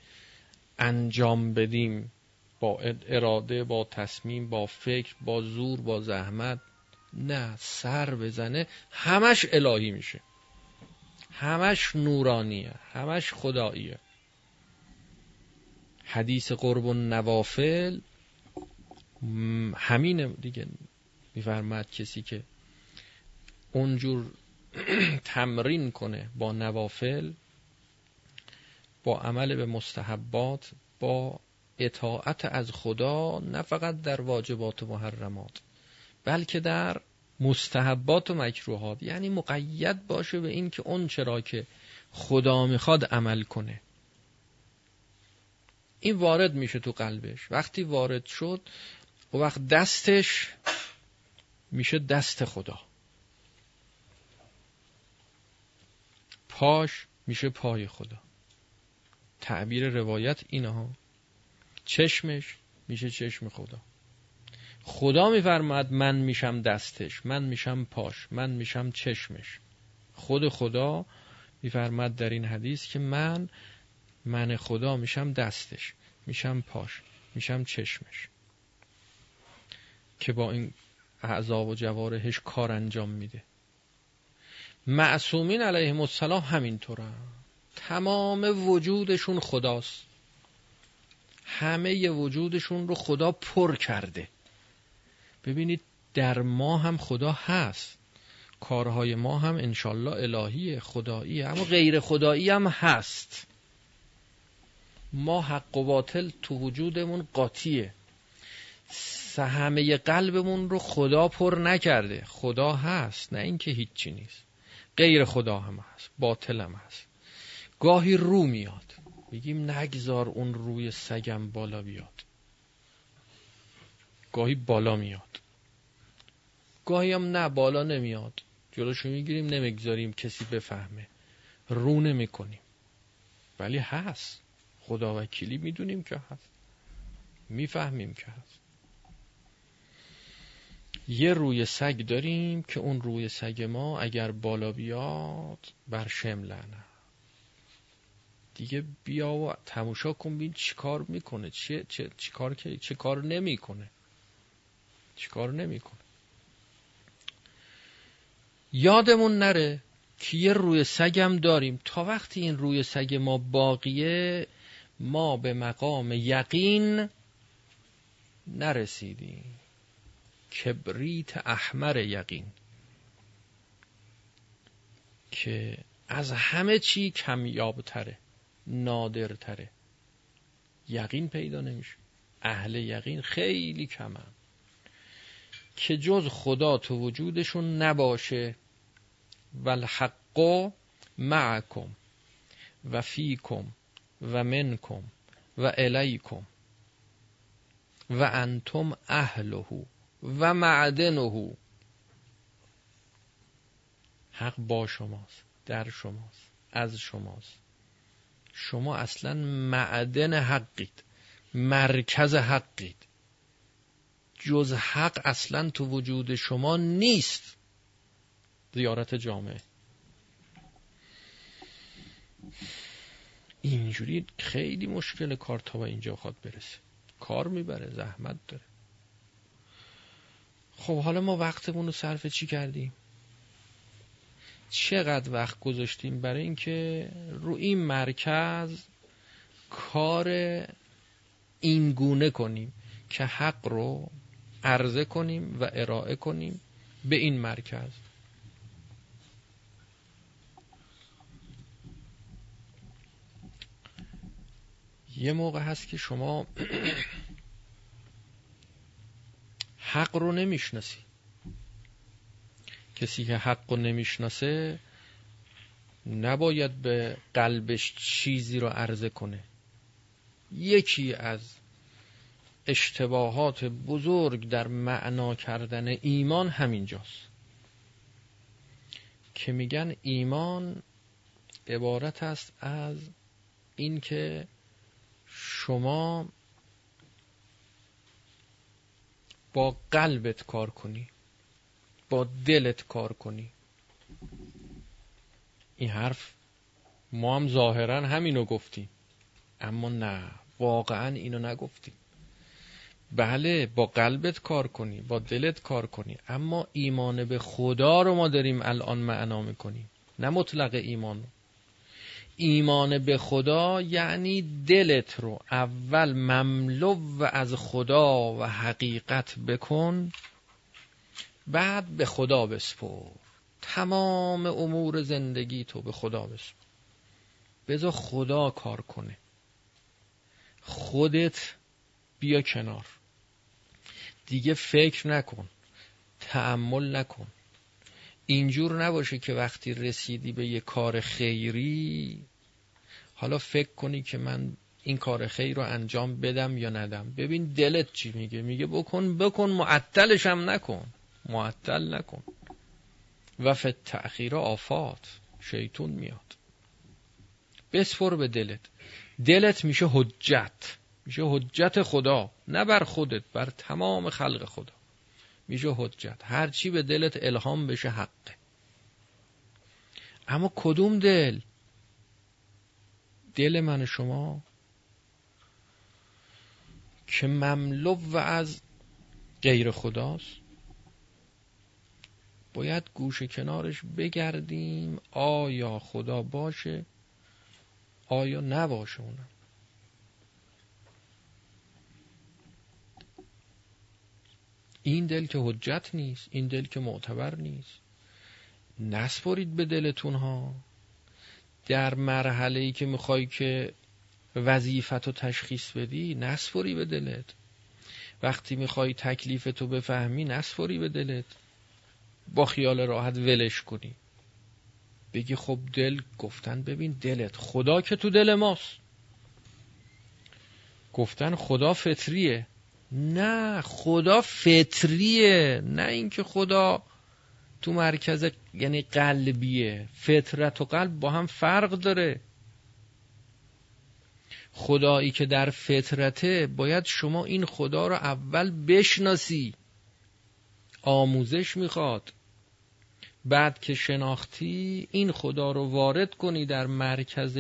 انجام بدیم. با اراده با تصمیم با فکر با زور با زحمت. نه سر بزنه همش الهی میشه. همش نورانیه همش خداییه. حدیث قرب و نوافل همین دیگه. میفرماد کسی که اونجور تمرین کنه با نوافل با عمل به مستحبات با اطاعت از خدا نه فقط در واجبات و محرمات بلکه در مستحبات و مکروهات. یعنی مقید باشه به این که اون چرا که خدا می‌خواد عمل کنه. این وارد میشه تو قلبش. وقتی وارد شد و وقت دستش میشه دست خدا. پاش میشه پای خدا. تعبیر روایت اینها. چشمش میشه چشم خدا. خدا میفرماد من میشم دستش من میشم پاش من میشم چشمش. خود خدا میفرماد در این حدیث که من من خدا میشم دستش میشم پاش میشم چشمش. که با این اعضا و جوارحش کار انجام میده. معصومین علیهم السلام همینطورن. تمام وجودشون خداست. همه وجودشون رو خدا پر کرده. ببینید در ما هم خدا هست. کارهای ما هم انشالله الهیه خداییه اما غیر خدایی هم هست. ما حق و باطل تو وجودمون قاطیه. همه قلبمون رو خدا پر نکرده. خدا هست نه اینکه هیچی نیست. غیر خدا هم هست باطل هم هست. گاهی رو میاد. میگیم نگذار اون روی سگم بالا بیاد. گاهی بالا میاد. گاهی هم نه بالا نمیاد. جلوشو می‌گیریم نمی‌گذاریم کسی بفهمه. رو نمی‌کنیم. ولی هست. خدا وکیلی می‌دونیم که هست. می‌فهمیم که هست. یه روی سگ داریم که اون روی سگ ما اگر بالا بیاد بر شملنه دیگه بیا و تماشا کن چی کار می‌کنه. چه, چه, چی کار, چه کار نمی‌کنه. چی کار نمی‌کنه. یادمون نره که یه روی سگم داریم. تا وقتی این روی سگ ما باقیه ما به مقام یقین نرسیدیم. کبریت احمر یقین. که از همه چی کمیابتره. نادرتره. یقین پیدا نمیشه. اهل یقین خیلی کمن. که جز خدا تو وجودشون نباشه. والحق معکم و فیکم و منکم و الیکم و انتم اهله و معدنه حق با شماست در شماست از شماست. شما اصلا معدن حقید مرکز حقید. جز حق اصلا تو وجود شما نیست. زیارت جامعه. اینجوری خیلی مشکل کار تا به اینجا خواد برسه. کار می‌بره زحمت داره. خب حالا ما وقتمون رو صرف چی کردیم؟ چقدر وقت گذاشتیم برای اینکه رو این مرکز کار اینگونه کنیم که حق رو عرضه کنیم و ارائه کنیم به این مرکز. یه موقع هست که شما حق رو نمی‌شناسی کسی که حق رو نمی‌شناسه نباید به قلبش چیزی رو عرضه کنه. یکی از اشتباهات بزرگ در معنا کردن ایمان همینجاست. که میگن ایمان عبارت است از اینکه شما با قلبت کار کنی. با دلت کار کنی. این حرف ما هم ظاهرا همینو گفتیم. اما نه واقعا اینو نگفتیم. بله با قلبت کار کنی با دلت کار کنی. اما ایمان به خدا رو ما داریم الان معنا می‌کنیم نه مطلق ایمان ایمان به خدا یعنی دلت رو اول مملو از خدا و حقیقت بکن. بعد به خدا بسپر تمام امور زندگی تو به خدا بسپر بذار خدا کار کنه. خودت بیا کنار. دیگه فکر نکن. تعمل نکن. اینجور نباشه که وقتی رسیدی به یه کار خیری حالا فکر کنی که من این کار خیر رو انجام بدم یا ندم. ببین دلت چی میگه؟ میگه بکن بکن معطلش هم نکن. معطل نکن. و فت تأخیر آفات. شیطون میاد. بسپر به دلت. دلت میشه حجت. میشه حجت خدا. نه بر خودت بر تمام خلق خدا. میشه حجت. هر چی به دلت الهام بشه حقه اما کدوم دل؟ دل من شما. که مملو و از غیر خداست. باید گوش کنارش بگردیم. آیا خدا باشه؟ آیا نباشه اونم؟ این دل که حجت نیست این دل که معتبر نیست. نسپرید به دلتون ها. در مرحله ای که می‌خوای که وظیفت رو تشخیص بدی نسپری به دلت. وقتی می‌خوای تکلیف تو بفهمی نسپری به دلت. با خیال راحت ولش کنی. بگی خب دل گفتن ببین دلت. خدا که تو دل ماست. گفتن خدا فطریه. نه خدا فطریه. نه اینکه خدا تو مرکز یعنی قلبیه. فطرت و قلب با هم فرق داره. خدایی که در فطرته باید شما این خدا رو اول بشناسی. آموزش می‌خواد. بعد که شناختی این خدا رو وارد کنی در مرکز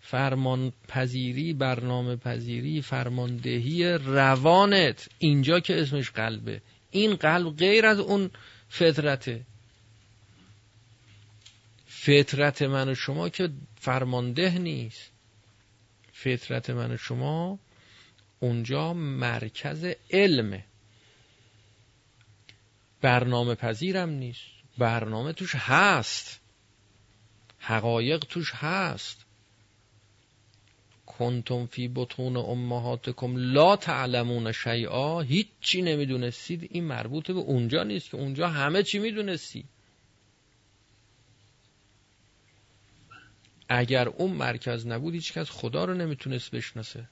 فرمان پذیری برنامه پذیری فرماندهی روانت. اینجا که اسمش قلبه. این قلب غیر از اون فطرته. فطرت من و شما که فرمانده نیست. فطرت من و شما اونجا مرکز علمه. برنامه پذیرم نیست. برنامه توش هست. حقایق توش هست. کنتم فی بطون امهاتکم لا تعلمون شیئا. هیچی نمی‌دونستید. این مربوط به اونجا نیست که اونجا همه چی می‌دونستی اگر اون مرکز نبود هیچ کس خدا رو نمی‌تونست بشناسه.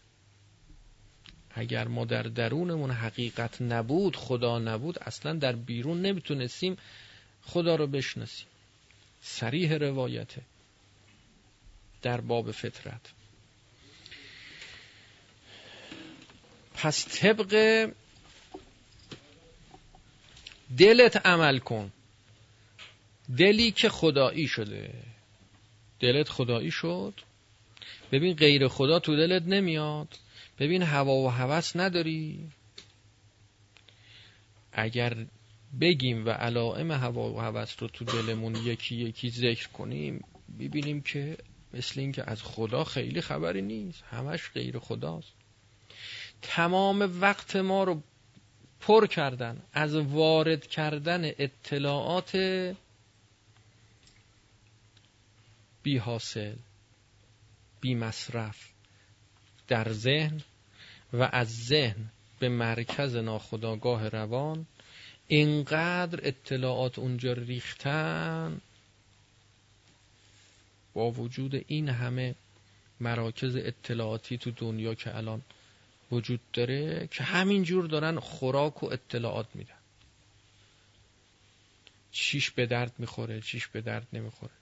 اگر ما در درونمون حقیقت نبود خدا نبود اصلا در بیرون نمی‌تونستیم خدا رو بشناسیم سریح روایته. در باب فطرت. پس طبق دلت عمل کن. دلی که خدایی شده. دلت خدایی شد. ببین غیر خدا تو دلت نمیاد. ببین هوا و هوس نداری. اگر بگیم و علائم هوا و هوس رو تو دلمون یکی یکی ذکر کنیم ببینیم که مثل اینکه از خدا خیلی خبری نیست. همش غیر خداست. تمام وقت ما رو پر کردن از وارد کردن اطلاعات بی حاصل بی مصرف در ذهن و از ذهن به مرکز ناخداگاه روان اینقدر اطلاعات اونجا ریختن با وجود این همه مراکز اطلاعاتی تو دنیا که الان وجود داره که همینجور دارن خوراک و اطلاعات میدن. چیش به درد می‌خوره چیش به درد نمی‌خوره.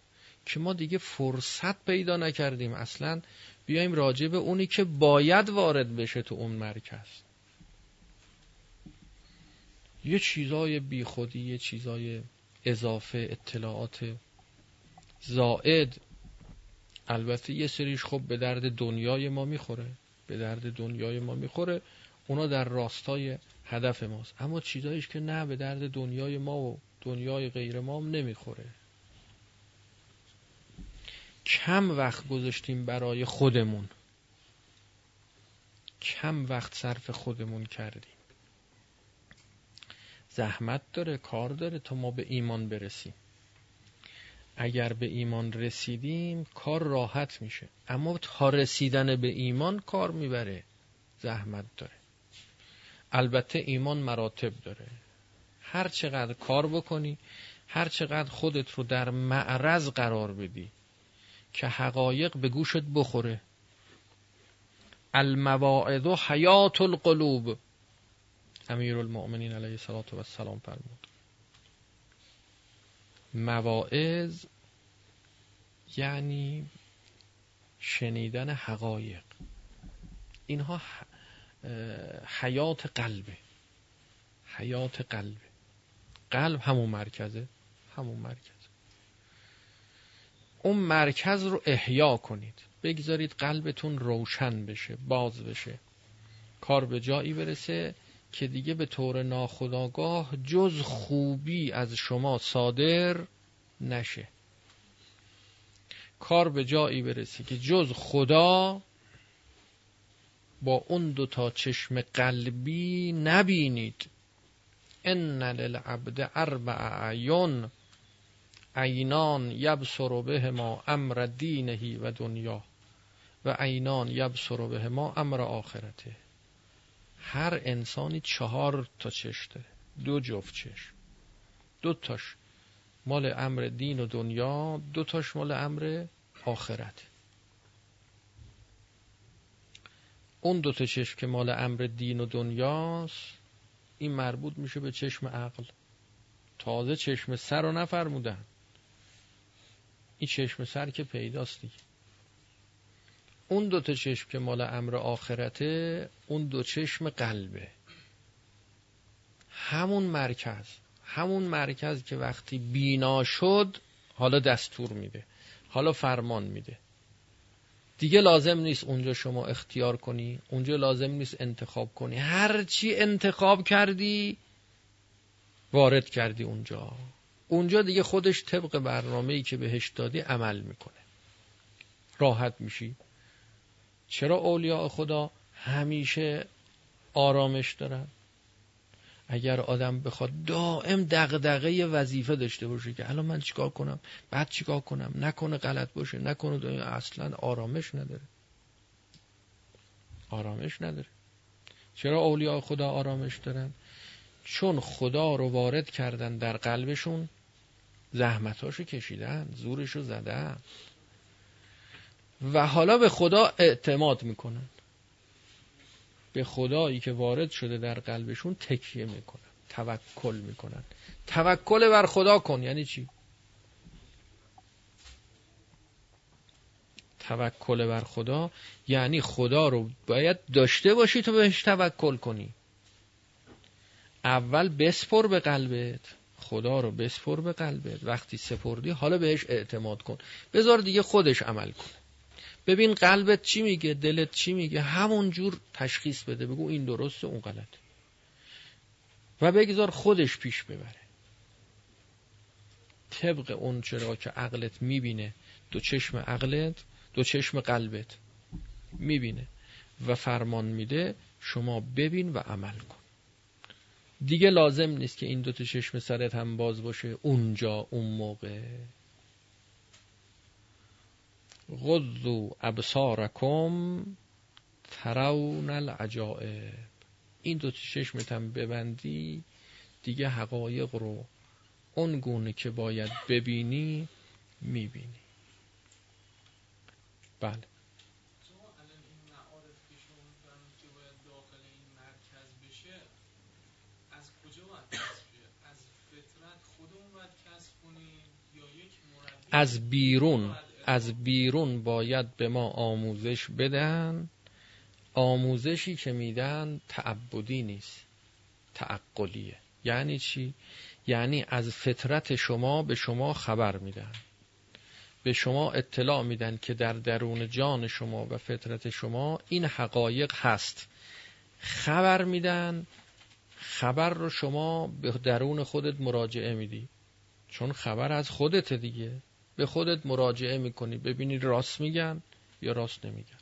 که ما دیگه فرصت پیدا نکردیم. اصلا بیایم راجع به اونی که باید وارد بشه تو اون مرکز. یه چیزای بیخودی یه چیزای اضافه اطلاعات زائد. البته یه سریش خب به درد دنیای ما می‌خوره به درد دنیای ما می‌خوره. اونا در راستای هدف ماست. اما چیزایش که نه به درد دنیای ما و دنیای غیر ما هم نمی‌خوره. کم وقت گذاشتیم برای خودمون. کم وقت صرف خودمون کردیم. زحمت داره کار داره تا ما به ایمان برسیم. اگر به ایمان رسیدیم کار راحت میشه. اما تا رسیدن به ایمان کار می‌بره زحمت داره. البته ایمان مراتب داره. هر چقدر کار بکنی هر چقدر خودت رو در معرض قرار بدی که حقایق به گوشت بخوره. المواعظ حیات القلوب. امیر المؤمنین علیه الصلاة و السلام فرمود. مواعظ یعنی شنیدن حقایق. اینها حیات قلبه حیات قلبه قلب همون مرکزه. همون مرکز. اون مرکز رو احیا کنید. بگذارید قلبتون روشن بشه باز بشه. کار به جایی برسه که دیگه به طور ناخداگاه جز خوبی از شما صادر نشه. کار به جایی برسه که جز خدا با اون دو تا چشم قلبی نبینید. ان للعبد اربع اعین عینان یبصر به ما امر دینهی و دنیا و عینان یبصر به ما امر آخرته. هر انسانی چهار تا چشم داره. دو جفت چشم دو تاش مال امر دین و دنیا دو تاش مال امر آخرت. اون دو تا چشم که مال امر دین و دنیاست این مربوط میشه به چشم عقل. تازه چشم سر رو نفرمودن. این چشم سر که پیداست دیگه. اون دو تا چشم که مال امر آخرته اون دو چشم قلبه. همون مرکز همون مرکز که وقتی بینا شد حالا دستور میده حالا فرمان میده. دیگه لازم نیست اونجا شما اختیار کنی اونجا لازم نیست انتخاب کنی. هر چی انتخاب کردی وارد کردی اونجا. اونجا دیگه خودش طبق برنامه‌ای که بهش دادی عمل می‌کنه. راحت میشی. چرا اولیاء خدا همیشه آرامش دارن؟ اگر آدم بخواد دائم دغدغه وظیفه داشته باشه که الان من چیکار کنم؟ بعد چیکار کنم؟ نکنه غلط باشه نکنه اصلا آرامش نداره. آرامش نداره. چرا اولیاء خدا آرامش دارن؟ چون خدا رو وارد کردن در قلبشون زحمتاشو کشیدن زورشو زدن. و حالا به خدا اعتماد می‌کنن. به خدایی که وارد شده در قلبشون تکیه می‌کنن توکل می‌کنن. توکل بر خدا کن یعنی چی؟ توکل بر خدا یعنی خدا رو باید داشته باشی تو بهش توکل کنی. اول بسپر به قلبت خدا رو بسپر به قلبت. وقتی سپردی حالا بهش اعتماد کن. بذار دیگه خودش عمل کنه. ببین قلبت چی میگه دلت چی میگه؟ همون جور تشخیص بده بگو این درسته اون غلط. و بگذار خودش پیش ببره. طبق اون چرا که عقلت می‌بینه دو چشم عقلت دو چشم قلبت می‌بینه. و فرمان میده شما ببین و عمل کن. دیگه لازم نیست که این دو تا چشم سرت هم باز باشه. اونجا اون موقع. غضو ابصارکم ترون العجائب. این دو چشمت هم ببندی دیگه حقایق رو اون گونه که باید ببینی می‌بینی. بله. از بیرون. از بیرون باید به ما آموزش بدن. آموزشی که میدن تعبدی نیست تعقلیه. یعنی چی؟ یعنی از فطرت شما به شما خبر میدن. به شما اطلاع میدن که در درون جان شما و فطرت شما این حقایق هست. خبر میدن. خبر رو شما به درون خودت مراجعه میدی. چون خبر از خودت دیگه. به خودت مراجعه می‌کنی. ببینی راست میگن یا راست نمیگن.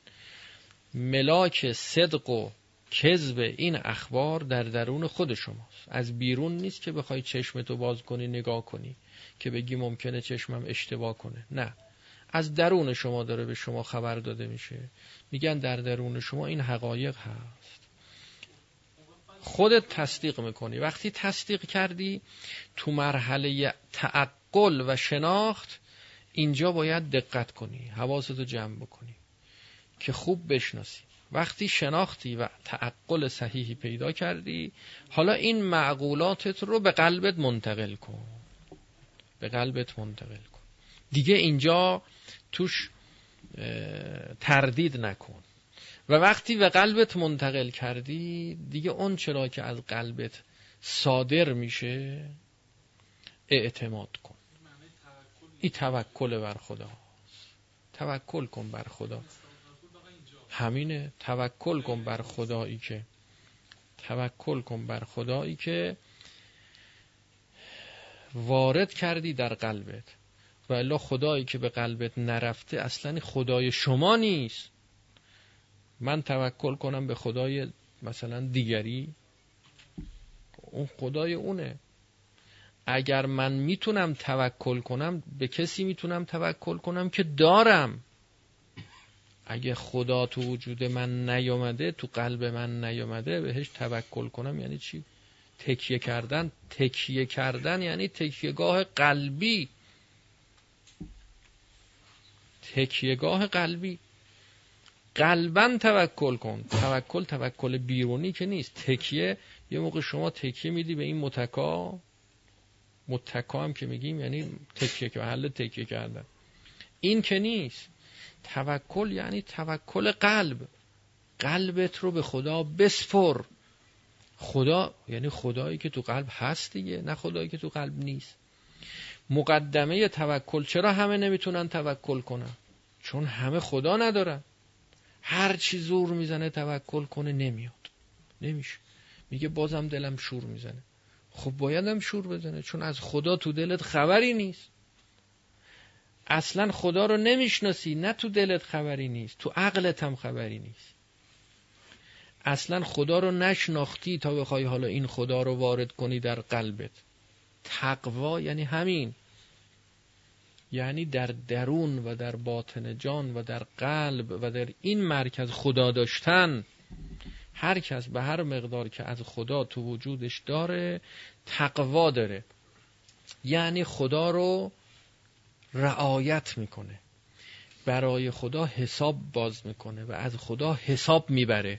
ملاک صدق و کذب این اخبار در درون خود شماست. از بیرون نیست که بخوای چشمتو باز کنی نگاه کنی که بگی ممکنه چشمم اشتباه کنه. نه. از درون شما داره به شما خبر داده میشه. میگن در درون شما این حقایق هست. خودت تصدیق می‌کنی. وقتی تصدیق کردی تو مرحله تعقل و شناخت اینجا باید دقت کنی حواستو جمع بکنی که خوب بشناسی. وقتی شناختی و تعقل صحیحی پیدا کردی حالا این معقولاتت رو به قلبت منتقل کن. به قلبت منتقل کن. دیگه اینجا توش تردید نکن. و وقتی به قلبت منتقل کردی دیگه اون چرا که از قلبت صادر میشه اعتماد کن. این توکل بر خدا. توکل کن بر خدا. همینه. توکل کن بر خدایی که. توکل کن بر خدایی که وارد کردی در قلبت. و الا خدایی که به قلبت نرفته اصلا خدای شما نیست. من توکل کنم به خدای مثلا دیگری. اون خدای اونه. اگر من می‌تونم توکل کنم به کسی می‌تونم توکل کنم که دارم. اگه خدا تو وجود من نیومده تو قلب من نیومده بهش توکل کنم یعنی چی؟ تکیه کردن. تکیه کردن یعنی تکیهگاه قلبی. تکیهگاه قلبی. قلبا توکل کن. توکل توکل بیرونی که نیست. تکیه یه موقع شما تکیه میدی به این متکا. متکا هم که میگیم یعنی تکیه که حل تکیه کردن. این که نیست. توکل یعنی توکل قلب. قلبت رو به خدا بسپر. خدا یعنی خدایی که تو قلب هست دیگه نه خدایی که تو قلب نیست. مقدمه توکل چرا همه نمی‌تونن توکل کنن؟ چون همه خدا ندارن. هر چی زور می‌زنه توکل کنه نمیاد. نمیشه. میگه بازم دلم شور می‌زنه. خب بایدم شور بزنه چون از خدا تو دلت خبری نیست. اصلا خدا رو نمی‌شناسی نه تو دلت خبری نیست تو عقلت هم خبری نیست. اصلا خدا رو نشناختی تا بخوای حالا این خدا رو وارد کنی در قلبت. تقوا یعنی همین. یعنی در درون و در باطن جان و در قلب و در این مرکز خدا داشتن. هر کس به هر مقدار که از خدا تو وجودش داره تقوا داره. یعنی خدا رو رعایت می‌کنه. برای خدا حساب باز می‌کنه و از خدا حساب می‌بره.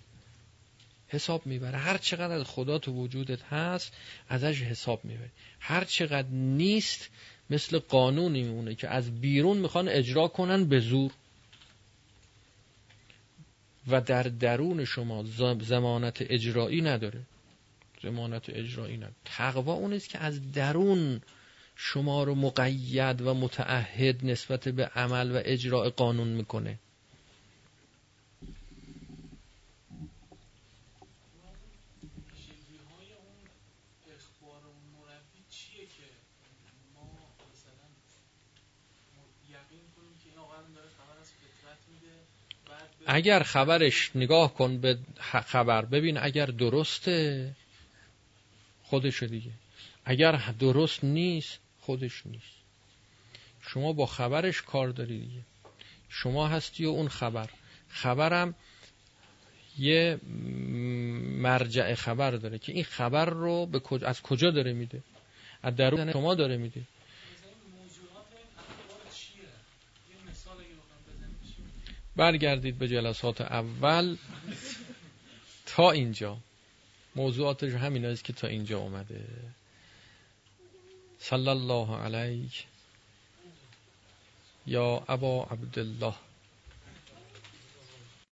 حساب می‌بره. هر چقدر از خدا تو وجودت هست ازش حساب می‌بره هر چقدر نیست مثل قانونی میمونه که از بیرون می‌خوان اجرا کنن به زور. و در درون شما زمانت اجرایی نداره. زمانت اجرایی نداره. تقوا اون است که از درون شما رو مقید و متعهد نسبت به عمل و اجراع قانون می‌کنه. اگر خبرش نگاه کن به خبر ببین اگر درسته خودشو دیگه. اگر درست نیست خودش نیست. شما با خبرش کار داری دیگه. شما هستی و اون خبر. خبرم یه مرجع خبر داره که این خبر رو به از کجا داره میده؟ از درون شما داره میده. برگردید به جلسات اول. تا اینجا. موضوعاتش همین است که تا اینجا اومده. صلی الله علیک یا ابا عبدالله.